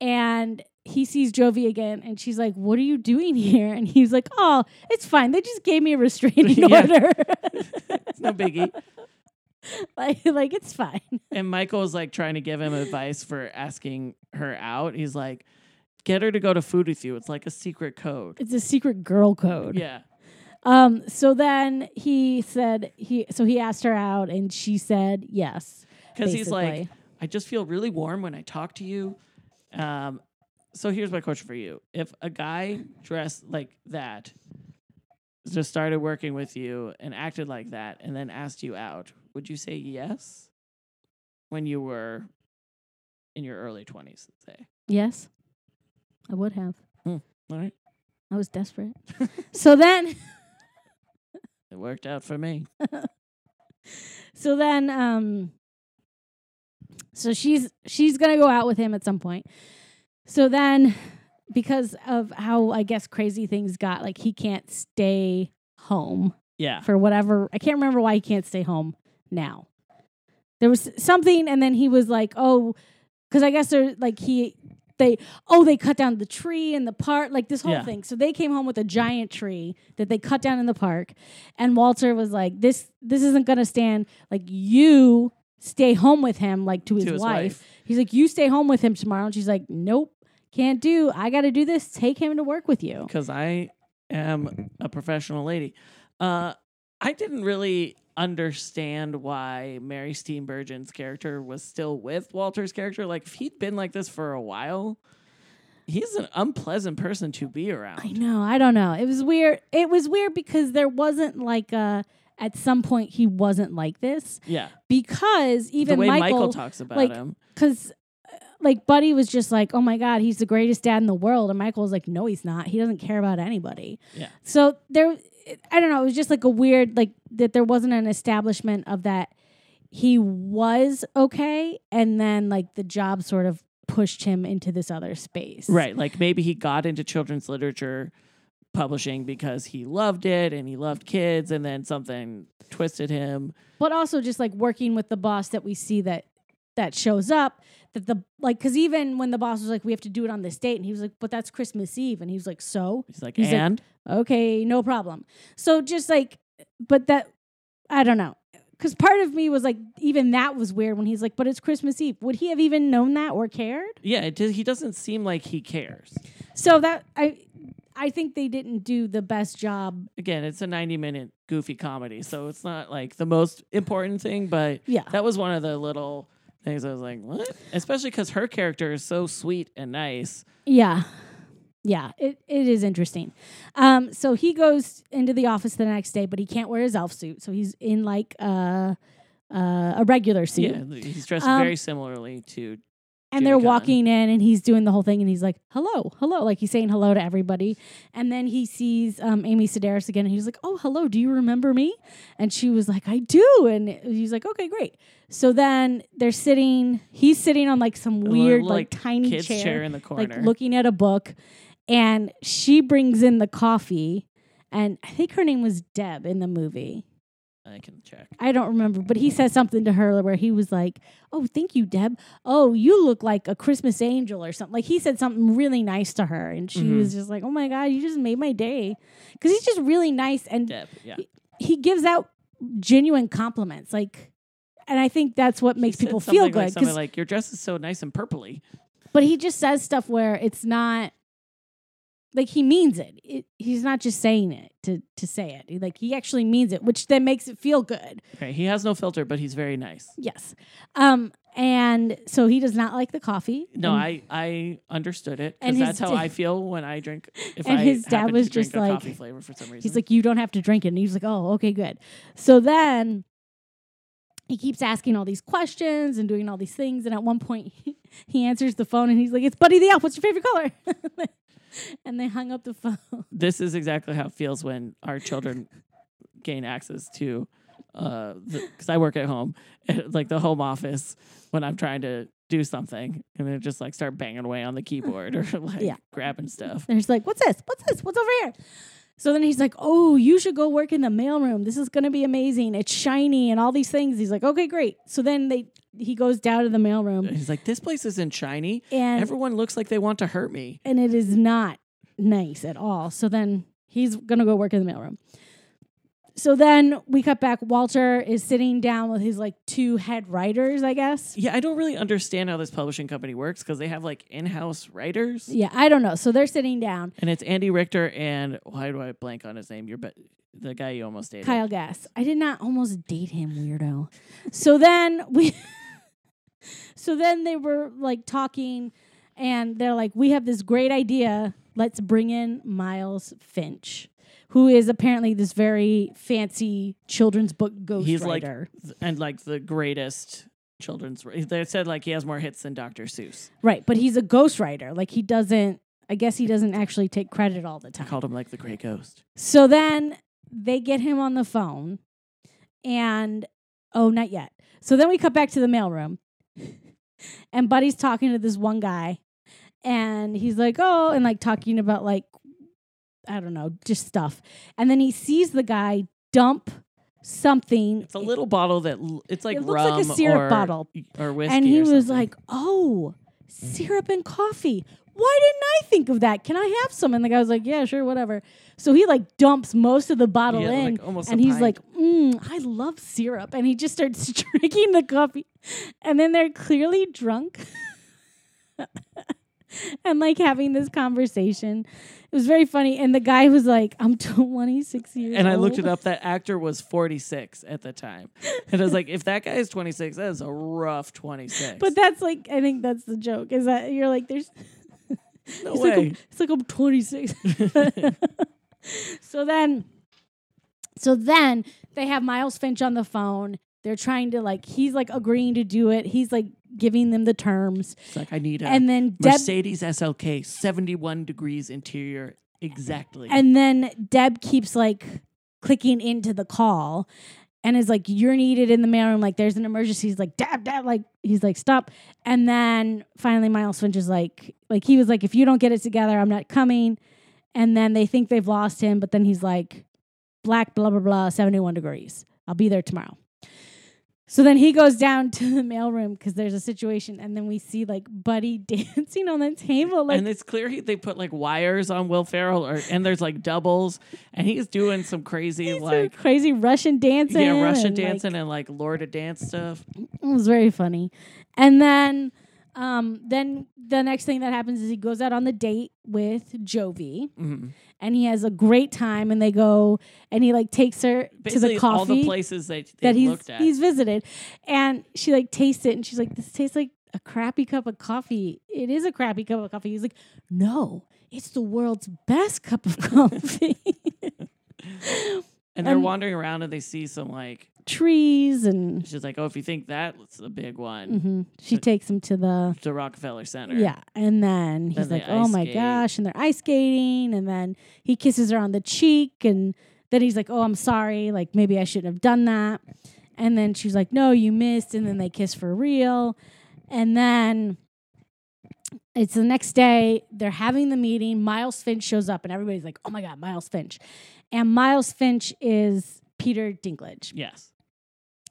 and he sees Jovie again and she's like, What are you doing here? And he's like, Oh, it's fine. They just gave me a restraining <laughs>
Yeah.
order.
it's no biggie. <laughs>
like like it's fine.
And Michael's like trying to give him advice for asking her out. He's like, "Get her to go to food with you. It's like a secret code."
It's a secret girl code.
Yeah.
Um, so then he said he so he asked her out and she said yes.
Because he's like. I just feel really warm when I talk to you. Um, so here's my question for you: If a guy dressed like that just started working with you and acted like that, and then asked you out, would you say yes? When you were in your early twenties, say.
Yes. I would have.
All right,
I was desperate. <laughs> so then
it worked out for me. <laughs>
so then um so she's she's gonna go out with him at some point. So then because of how i guess crazy things got like he can't stay home
Yeah,
for whatever i can't remember why he can't stay home now. There was something and then he was like oh because i guess they're like he they oh they cut down the tree in the park like this whole
Yeah.
thing so they came home with a giant tree that they cut down in the park and walter was like this this isn't gonna stand like you stay home with him like to his,
To his
wife.
wife.
he's like you stay home with him tomorrow and she's like nope can't do i gotta do this take him to work with you
because I am a professional lady. Uh, I didn't really understand why Mary Steenburgen's character was still with Walter's character. Like, if he'd been like this for a while, he's an unpleasant person to be around.
I know. I don't know. It was weird. It was weird because there wasn't like a. At some point, he wasn't like this
Yeah,
because even
the way Michael,
Michael,
talks about
like,
him.
because like Buddy was just like, "Oh my God, he's the greatest dad in the world," and Michael was like, "No, he's not. He doesn't care about anybody."
Yeah.
So there, I don't know. It was just like a weird like that. There wasn't an establishment of that. He was okay, and then like the job sort of pushed him into this other space.
Right, like maybe he got into children's literature publishing because he loved it and he loved kids, and then something twisted him.
but also just like working with the boss that we see that that shows up that the like because even when the boss was like we have to do it on this date and he was like but that's christmas eve and he was like so?
He's like,
He's like,
and?
Okay no problem. So just like but that i don't know. Because part of me was like even that was weird when he's like but it's christmas eve. Would he have even known that or cared?
Yeah, it, does- he doesn't seem like he cares.
so that i i think they didn't do the best job.
Again, it's a 90 minute goofy comedy, so it's not like the most important thing, but
yeah.
that was one of the little things I was like, what? Especially because her character is so sweet and nice.
Yeah. Yeah, it, it is interesting. Um, so he goes into the office the next day, but he can't wear his elf suit. So he's in like uh, uh, a regular suit.
Yeah, he's dressed
Um,
very similarly to.
And they're
Jimmy
walking in and he's doing the whole thing and he's like, hello, hello. Like he's saying hello to everybody. And then he sees um, Amy Sedaris again and he's like, oh, hello, do you remember me? And she was like, I do. And he's like, okay, great. So then they're sitting, he's sitting on like some weird,
little,
like, tiny
Kid's chair. in the corner.
like looking at a book and she brings in the coffee and i think her name was deb in the movie
I can check.
i don't remember but he says something to her where he was like oh thank you deb oh you look like a christmas angel or something like he said something really nice to her and she
Mhm.
was just like oh my god you just made my day because he's just really nice and
Deb, yeah.
he gives out genuine compliments like and i think that's what makes people feel
something Like,
good
something
'cause-
like, your dress is so nice and purpley.
but he just says stuff where it's not like he means it. it he's not just saying it to to say it He- like he actually means it which then makes it feel good
Okay, he has no filter, but he's very nice.
yes um and so he does not like the coffee
No, I I understood it
and
because that's how
da-
I feel when I drink. <laughs> If
and
I
his dad was just like-
coffee flavor for some reason.
he's like you don't have to drink it and he's like oh okay good so then he keeps asking all these questions and doing all these things and at one point he, <laughs> he answers the phone and he's like it's buddy the elf what's your favorite color <laughs> <laughs> and they hung up the phone <laughs>
this is exactly how it feels when our children gain access to uh because i work at home <laughs> like the home office when i'm trying to do something and they just like start banging away on the keyboard or like
Yeah.
grabbing stuff
There's like, what's this? What's this? What's over here? So then he's like, oh, you should go work in the mailroom. This is gonna be amazing. It's shiny and all these things. He's like, okay, great. So then they he goes down to the mailroom
he's like this place isn't shiny
and
everyone looks like they want to hurt me
and it is not nice at all. So then he's gonna go work in the mailroom. So then we cut back. Walter is sitting down with his like two head writers, I guess.
yeah i don't really understand how this publishing company works because they have like in-house writers
Yeah, I don't know. So they're sitting down.
and it's andy richter and why do i blank on his name you're be- the guy you almost dated.
Kyle Gass. I did not almost date him, weirdo. so then we <laughs> So then they were like talking and they're like, We have this great idea. Let's bring in Miles Finch, who is apparently this very fancy children's book
He's like and like the greatest children's. They said like he has more hits than Dr. Seuss.
right, but he's a ghostwriter. Like he doesn't I guess he doesn't actually take credit all the time.
I called him like the Great Ghost.
So then they get him on the phone, and oh, not yet. So then we cut back to the mailroom, <laughs> and Buddy's talking to this one guy, and he's like, "Oh," and like talking about like I don't know, just stuff. And then he sees the guy dump something,
It's a little bottle that l- it's like
It looks like a syrup
or,
bottle.
or whiskey.
and he was like, "Oh, syrup and coffee." Why didn't I think of that? Can I have some? And the guy was like, "Yeah, sure, whatever." So he like dumps most of the bottle
Yeah,
in,
like
and he's
pint.
like, mm, "I love syrup," and he just starts <laughs> drinking the coffee, and then they're clearly drunk, <laughs> <laughs> and like having this conversation. It was very funny, and the guy was like, "I'm <laughs> 26 years old.
And I
old."
looked it up. That actor was 46 at the time. And I was like, if that guy is 26, that is a rough 26.
But that's like, I think that's the joke. Is that you're like, there's <laughs>
no
it's like,
way.
I'm, it's like I'm 26. so then, so then they have Miles Finch on the phone. They're trying to like, he's like agreeing to do it. He's like giving them the terms,
it's like, I need a
and then Deb,
Mercedes SLK, 71 degrees interior. Exactly.
and then Deb keeps like clicking into the call. And is like, you're needed in the mailroom. Like, there's an emergency. He's like, dab, dab. Like, he's like, stop. And then finally, Miles Finch is like, like he was like, if you don't get it together, I'm not coming. And then they think they've lost him, but then he's like, black, blah, blah, blah, 71 degrees. I'll be there tomorrow. So then he goes down <laughs> to the mailroom because there's a situation, and then we see like Buddy <laughs> dancing on the table. Like,
and it's clear he, they put like wires on Will Ferrell, or and there's like doubles, and he's doing some crazy like
crazy Russian dancing.
yeah Russian
and, like,
dancing and like Lord of Dance stuff.
It was very funny. And then um then the next thing that happens is he goes out on the date with Jovie
Mhm.
and he has a great time and they go and he like takes her to the coffee
all the places that they
that he's
looked at.
he's visited and she like tastes it and she's like this tastes like a crappy cup of coffee. It is a crappy cup of coffee. He's like, "No, it's the world's best cup of <laughs> coffee." <laughs>
and they're
and-
wandering around and they see some like
Trees and
she's like, oh, if you think that's a big one,
mhm. she takes him to the
to Rockefeller Center.
Yeah, and then he's
they
like, "Oh
ice
my
skate.
gosh!" And they're ice skating, and then he kisses her on the cheek, and then he's like, "Oh, I'm sorry. Like maybe I shouldn't have done that." And then she's like, "No, you missed." And then they kiss for real, and then it's the next day. They're having the meeting. Miles Finch shows up, and everybody's like, "Oh my god, Miles Finch!" And Miles Finch is Peter Dinklage.
Yes.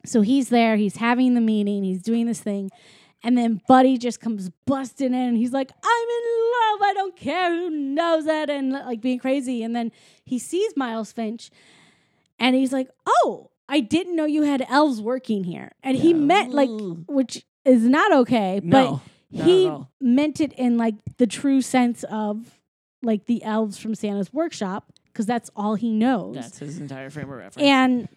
So he's there, he's having the meeting, he's doing this thing. And then Buddy just comes busting in and he's like, I'm in love. I don't care who knows it. And like being crazy. And then he sees Miles Finch and he's like, Oh, I didn't know you had elves working here. And he met like, which is not okay.
No.
but
not
he meant it in like the true sense of like the elves from Santa's workshop because that's all he knows.
That's his entire frame of reference.
and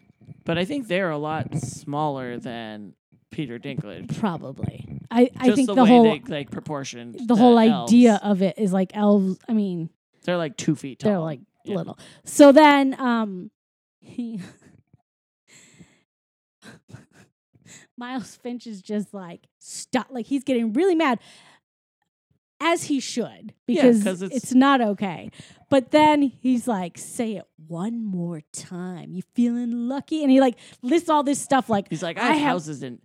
but I think they're a lot smaller than Peter Dinklage.
probably, I, I
Just
think
the,
the,
way
whole
they like proportioned
the whole
elves.
idea of it is like elves. I mean,
They're like two feet tall.
they're like
Yeah.
little. So then, um, he <laughs> Miles Finch is just like stop. Like he's getting really mad, as he should,
Yeah,
it's,
it's-
not okay. But then he's like, "Say it one more time. You feeling lucky?" And he like lists all this stuff like
He's like,
I
I, have hauses in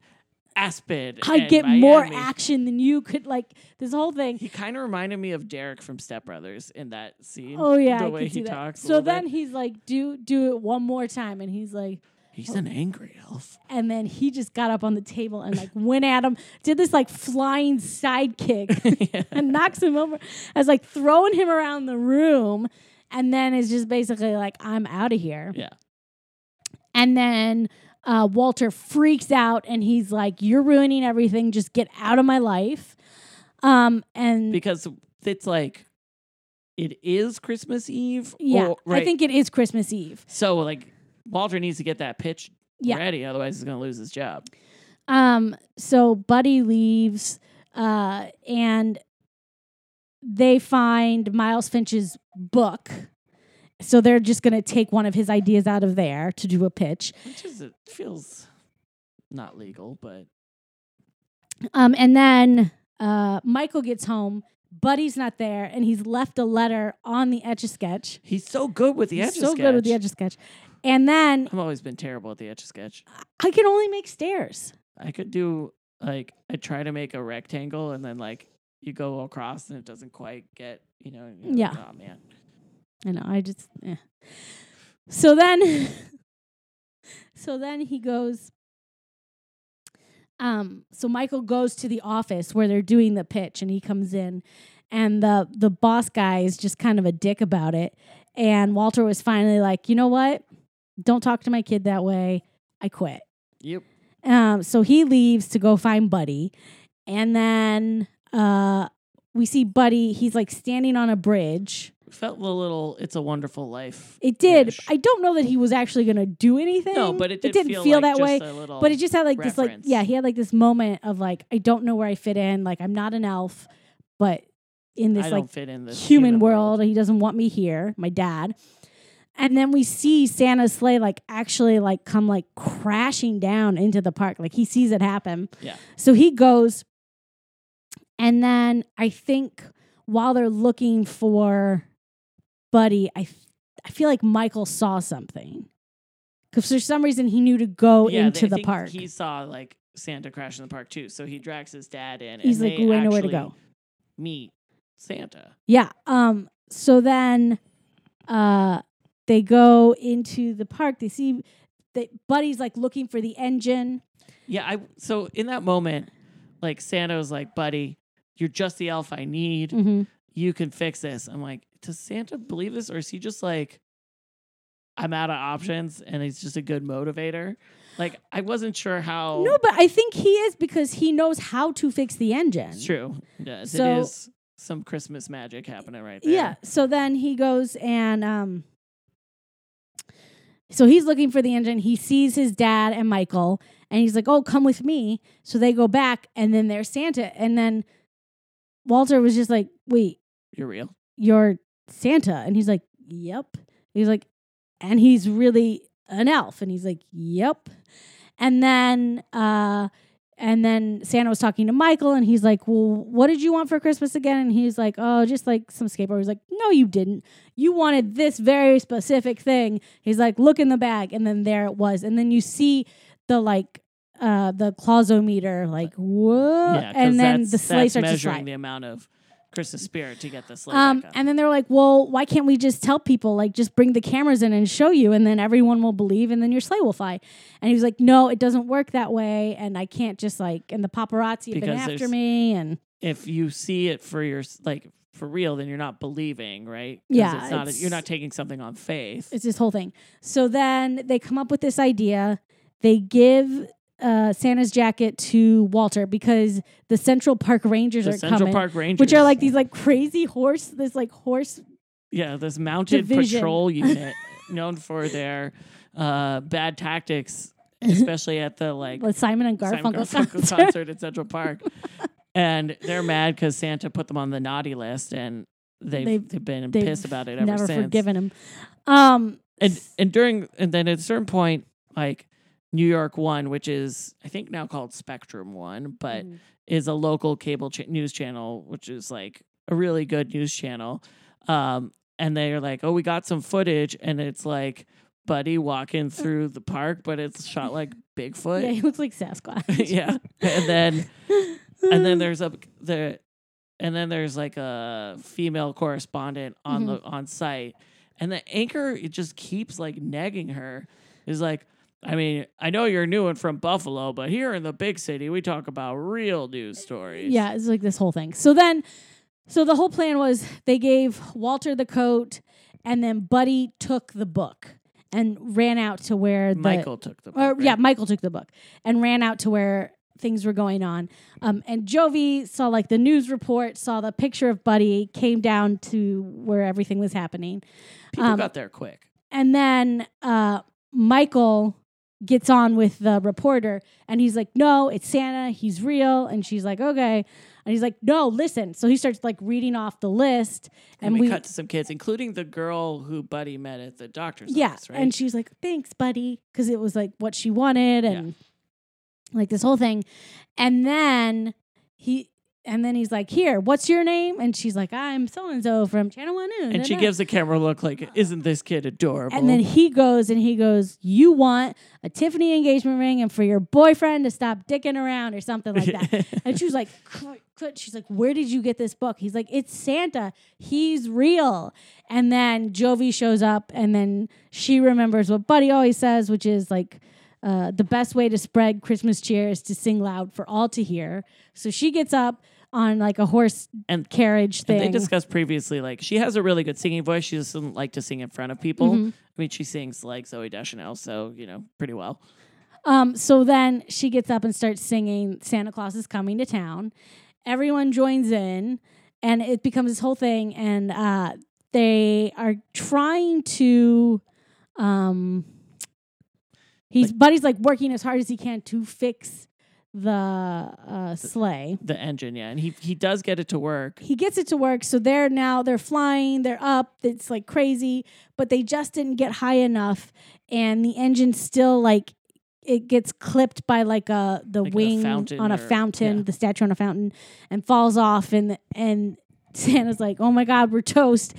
Aspen.
I get more action than you could. Like this whole thing.
He kind of reminded me of Derek from Step Brothers in that scene.
Oh yeah,
the
I
way he
that.
talks.
So then
bit.
he's like, "Do do it one more time," and he's like,
he's an angry elf.
and then he just got up on the table and like went at him, did this like flying sidekick <laughs>
Yeah. <laughs>
and knocks him over. As like throwing him around the room, and then is just basically like, "I'm out of here."
Yeah.
And then uh, Walter freaks out and he's like, "You're ruining everything. Just get out of my life." Um, and
because it's like it is Christmas Eve.
Yeah,
or- right.
I think it is Christmas Eve.
so. Like Walter needs to get that pitch
Yeah.
ready, otherwise he's gonna lose his job.
Um, so Buddy leaves, uh, and they find Miles Finch's book. So they're just going to take one of his ideas out of there to do a pitch.
Which is it feels not legal, but
Um, and then uh, Michael gets home. Buddy's not there, and he's left a letter on the etch a sketch.
he's so good with the etch
so good with the etch a sketch. And then
I've always been terrible at the etch a sketch.
I can only make stairs.
I could do like I try to make a rectangle and then like you go across and it doesn't quite get you know. you're like,
Yeah.
Oh man.
I know. I just. Eh. So then, <laughs> so then he goes. Um. So Michael goes to the office where they're doing the pitch, and he comes in, and the the boss guy is just kind of a dick about it. And Walter was finally like, you know what? Don't talk to my kid that way. I quit.
Yep.
Um, so he leaves to go find Buddy, and then uh, we see Buddy. He's like standing on a bridge.
Felt a little. It's a Wonderful Life.
It did. I don't know that he was actually going to do anything.
No, but it, did
didn't
feel,
feel,
like
that way. But it just had like this, like yeah, he had like this moment of like I don't know where I fit in. Like I'm not an elf, but in this
I
like
fit in this
human, world, he doesn't want me here. My dad. And then we see Santa's sleigh like actually like come like crashing down into the park. Like he sees it happen.
Yeah.
So he goes, and then I think while they're looking for Buddy, I I feel like Michael saw something because for some reason he knew to go
yeah,
into
they-
the park.
He saw like Santa crash in the park too, so he drags his dad in.
He's
and
like,
they
"Ooh, I know where to go."
Meet Santa.
Yeah. Um. So then, uh, they go into the park. They see that Buddy's like looking for the engine.
Yeah, I so in that moment, like Santa was like, "Buddy, you're just the elf I need.
Mm-hmm.
You can fix this." I'm like, does Santa believe this, or is he just like, I'm out of options, and he's just a good motivator? Like, I wasn't sure how.
No, but I think he is because he knows how to fix the engine.
it's true. Yes,
So-
it is some Christmas magic happening right there.
Yeah. So then he goes and um. So he's looking for the engine. He sees his dad and Michael, and he's like, "Oh, come with me." So they go back, and then there's Santa, and then Walter was just like, "Wait,
you're real.
you're Santa. And he's like, Yep. He's like, and he's really an elf. And he's like, Yep. And then uh and then Santa was talking to Michael and he's like, Well, what did you want for Christmas again? And he's like, Oh, just like some skateboard. He's like, No, you didn't. You wanted this very specific thing. He's like, Look in the bag. And then there it was. And then you see the like uh the clausometer, like, whoa.
Yeah,
and then the sleigh starts to
measuring
slide.
the amount of Christmas spirit to get this.
Um, and then they're like, well, why can't we just tell people, like, just bring the cameras in and show you, and then everyone will believe, and then your sleigh will fly. And he was like, no, it doesn't work that way, and I can't just like, and the paparazzi have been after me, and
if you see it for your like for real, then you're not believing, right?
Yeah,
it's not.
it's-
you're not taking something on faith.
it's this whole thing. So then they come up with this idea. They give uh, Santa's jacket to Walter because the Central Park Rangers
The
are
Central
coming,
Park Rangers,
which are like these like crazy horse, this like horse
yeah, this mounted
division.
patrol <laughs> unit known for their uh, bad tactics, especially at the like
with Simon and
Simon
Garfunkel,
Garfunkel
concert.
concert at Central <laughs> Park, and they're mad because Santa put them on the naughty list, and they've,
They've-
they've been
they've
pissed about it ever
Never
since.
forgiven him. Um,
and and during and then at a certain point, like New York One, which is I think now called Spectrum One, but
Mhm.
is a local cable cha- news channel, which is like a really good news channel. Um, and they're like, "Oh, we got some footage," and it's like Buddy walking <laughs> through the park, but it's shot like Bigfoot.
yeah, he looks like Sasquatch. <laughs>
yeah, and then and then there's a the and then there's like a female correspondent on the on site and the anchor it just keeps like nagging her is like i mean i know you're new and from buffalo but here in the big city we talk about real news stories
Yeah, it's like this whole thing. So then, so the whole plan was they gave Walter the coat, and then Buddy took the book and ran out to where the
michael took the
or
book,
yeah. Michael took the book and ran out to where things were going on. Um, and Jovie saw like the news report, saw the picture of Buddy, came down to where everything was happening.
People
Um,
got there quick.
And then uh, Michael gets on with the reporter and he's like, No, it's Santa. He's real. And she's like, Okay. And he's like, No, listen. So he starts like reading off the list.
And, we, cut to some kids, including the girl who Buddy met at the doctor's
yeah.
office, right?
And she's like, Thanks, buddy. Because it was like what she wanted and like this whole thing. And then he. And then he's like, "Here, what's your name?" And she's like, "I'm so and so from Channel One News."
and she gives the camera look like, "Isn't this kid adorable?"
And then he goes and he goes, You want a Tiffany engagement ring and for your boyfriend to stop dicking around or something like that. <laughs> and she was like, She's like, Where did you get this book? He's like, It's Santa. He's real. And then Jovie shows up and then she remembers what Buddy always says, which is like, uh, the best way to spread Christmas cheer is to sing loud for all to hear. So she gets up on like a horse
And-
carriage thing.
And they discussed previously, like she has a really good singing voice. She just doesn't like to sing in front of people.
Mhm.
I mean, she sings like Zooey Deschanel, so you know, pretty well.
Um, so then she gets up and starts singing Santa Claus is coming to town. Everyone joins in and it becomes this whole thing and uh, they are trying to um he's buddy's like working as hard as he can to fix the uh, sleigh.
The engine, yeah, and he he does get it to work.
He gets it to work, so they're now they're flying, they're up, it's like crazy, but they just didn't get high enough, and the engine still like it gets clipped by like a the
Like
wing
fountain
on a
or-
fountain,
yeah.
the statue on a fountain, and falls off, and and <laughs> Santa's like, "Oh my God, we're toast!"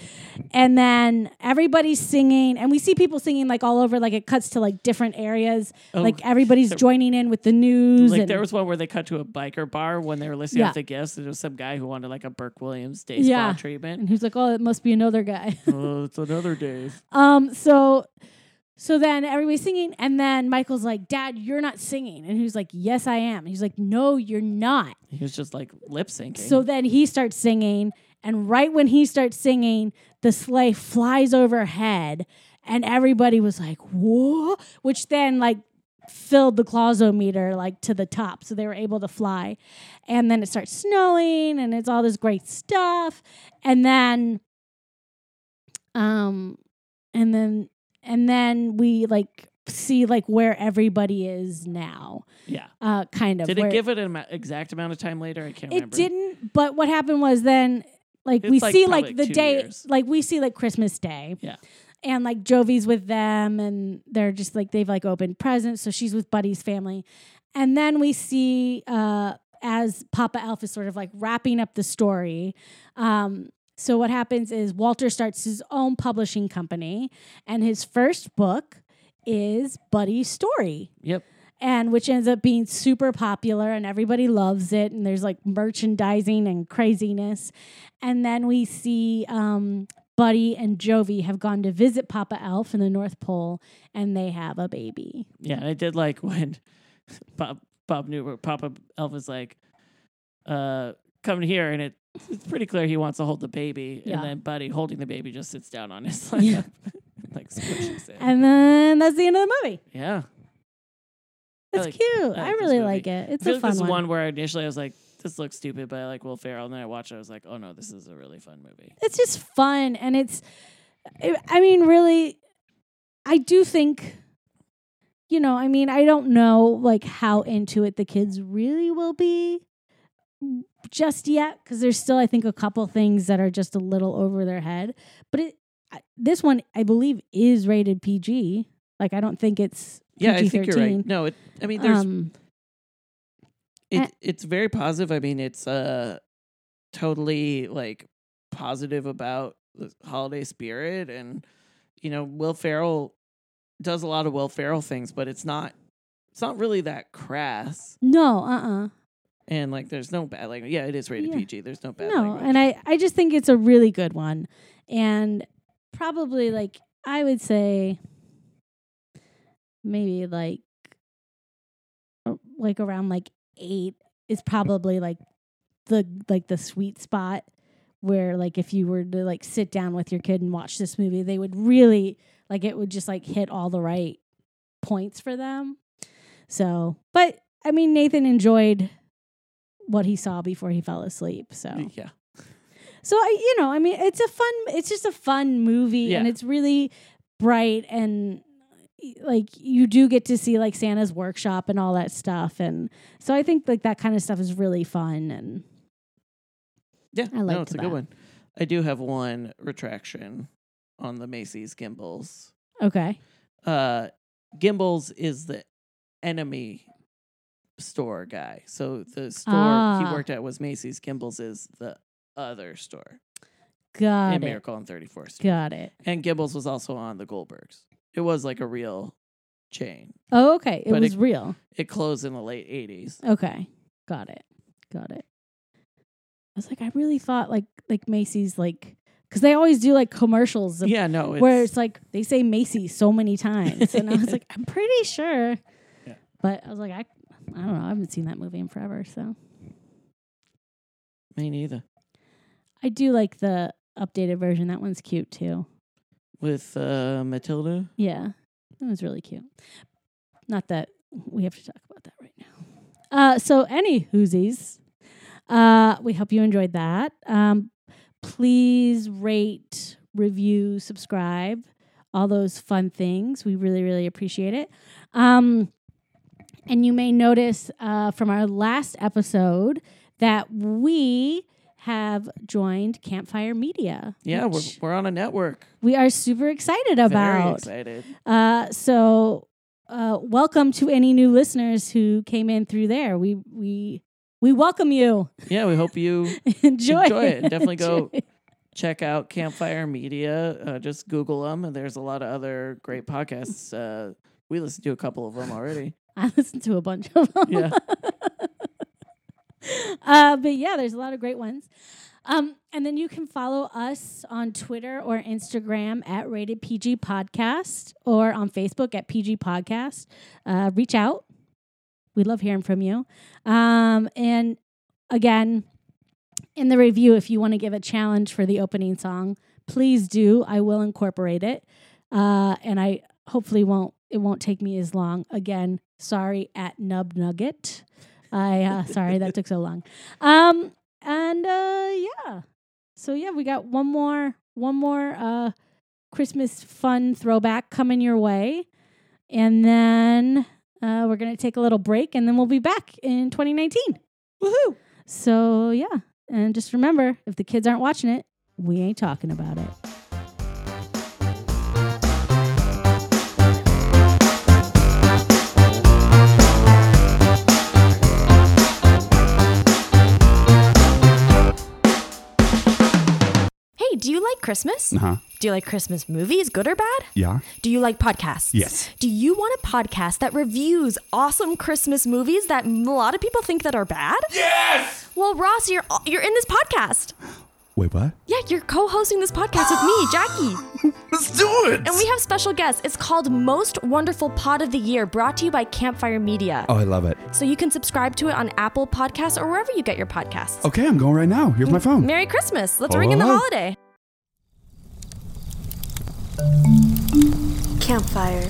And then everybody's singing, and we see people singing like all over. Like it cuts to like different areas,
Oh,
like everybody's
there-
joining in with the news.
Like
and,
there was one where they cut to a biker bar when they were listing
Yeah.
out the gifts. There was some guy who wanted like a Burke Williams day
Yeah.
spa treatment.
and who's like, "Oh, it must be another guy."
oh, it's another day. <laughs>
Um, so so then everybody's singing, and then Michael's like, Dad, you're not singing. And he's like, Yes, I am. And he's like, No, you're not.
He was just like lip syncing.
So then he starts singing, and right when he starts singing, the sleigh flies overhead, and everybody was like, Whoa, which then like filled the clausometer like to the top so they were able to fly and then it starts snowing and it's all this great stuff and then um and then and then we like see like where everybody is now
yeah.
uh kind of
Did it give it an exact amount of time later? I can't remember.
it
remember.
didn't but what happened was then like we
like,
see like
like,
the day
years.
like we see like christmas day
Yeah.
and like jovie's with them and they're just like they've like opened presents so she's with buddy's family and then we see uh as papa elf is sort of like wrapping up the story um so what happens is walter starts his own publishing company and his first book is buddy's story.
Yep.
and which ends up being super popular and everybody loves it and there's like merchandising and craziness. And then we see um, buddy and jovie have gone to visit papa elf in the north pole and they have a baby.
Yeah, and I did like <laughs> when Bob Bob knew Papa Elf was like, uh, come here, and it, it's pretty clear he wants to hold the baby,
Yeah.
and then Buddy holding the baby just sits down on his <laughs> lap,
Yeah. <laughs>
like squishes it.
and then that's the end of the movie
yeah,
it's
like-
cute
I
i, really like it it's a fun
this
one.
one where initially I was like, this looks stupid, but I like Will Ferrell, and then I watched it, I was like, oh no, this is a really fun movie.
it's just fun and it's I- i mean really i do think you know i mean i don't know like how into it the kids really will be just yet because there's still i think a couple things that are just a little over their head but it I, this one i believe is rated pg like i don't think it's
Yeah, I think you're right.
PG-13.
No, it. I mean, there's
um
it,
eh.
it's very positive. I mean, it's uh totally like positive about the holiday spirit, and you know, Will Ferrell does a lot of Will Ferrell things, but it's not it's not really that crass.
no uh-uh
And like, there's no bad like Yeah, it is rated
Yeah.
PG. There's no bad
no
language.
and i i just think it's a really good one and probably like i would say maybe like like around like eight is probably like the like the sweet spot where like if you were to like sit down with your kid and watch this movie they would really like it would just like hit all the right points for them so but I mean, Nathan enjoyed what he saw before he fell asleep. So,
Yeah.
so I, you know, I mean, it's a fun, it's just a fun movie, and it's really bright and like you do get to see like Santa's workshop and all that stuff, and so I think like that kind of stuff is really fun and
Yeah.
I liked
no, it's a
that.
good one. I do have one retraction on the Macy's gimbels.
okay.
Uh Gimbels is the enemy store guy. So the store
Ah.
he worked at was Macy's. Gimbels is the other store
Got
in
it.
Miracle on 34th Street.
Got it.
And Gimbels was also on the Goldbergs. It was like a real chain.
Oh, okay. It
But
was
it-
real.
It closed in the late 80s.
Okay. Got it. Got it. I was like, I really thought like like Macy's like because they always do like commercials of,
Yeah, no, it's,
where it's like they say Macy's so many <laughs> times, and I was like, I'm pretty sure.
Yeah.
But I was like, I I don't know. I haven't seen that movie in forever, so
me neither.
I do like the updated version. That one's cute too.
With uh, Matilda.
Yeah, that was really cute. Not that we have to talk about that right now. Uh, so any whoosies, uh, we hope you enjoyed that. Um, please rate, review, subscribe, all those fun things. We really, really appreciate it. Um, and you may notice uh, from our last episode that we have joined Campfire Media.
Yeah, we're, we're on a network.
we are super excited
Very
about.
excited.
Uh, so, uh, welcome to any new listeners who came in through there. We we we welcome you.
Yeah, we hope you <laughs>
Enjoy,
Enjoy it. Definitely go- <laughs>
it.
check out Campfire Media. Uh, just Google them, and there's a lot of other great podcasts. Uh, we listened to a couple of them already.
I <laughs> listened to a bunch of them.
Yeah. <laughs>
uh, but yeah, there's a lot of great ones. Um, and then you can follow us on Twitter or Instagram at Rated PG Podcast or on Facebook at PG Podcast. Uh, reach out. We love hearing from you. Um, and again, in the review, if you want to give a challenge for the opening song, please do. I will incorporate it. Uh, and I hopefully won't it won't take me as long. Again, sorry at Nub Nugget. I uh, <laughs> sorry that took so long. Um and uh yeah. So yeah, we got one more one more uh Christmas fun throwback coming your way. And then uh we're going to take a little break and then we'll be back in 2019.
Woohoo!
So yeah, and just remember if the kids aren't watching it, we ain't talking about it.
Do you like Christmas?
Uh huh.
Do you like Christmas movies, good or bad?
Yeah.
Do you like podcasts?
Yes.
Do you want a podcast that reviews awesome Christmas movies that a lot of people think that are bad?
Yes.
Well, Ross, you're you're in this podcast.
Wait, what?
Yeah, you're co-hosting this podcast with me, Jackie. <laughs>
Let's do it.
And we have special guests. It's called Most Wonderful Pod of the Year, brought to you by Campfire Media.
oh, I love it.
So you can subscribe to it on Apple Podcasts or wherever you get your podcasts.
Okay, I'm going right now. Here's my phone.
Merry Christmas. Let's
Ho,
ring in the
ho, ho.
holiday.
Campfire.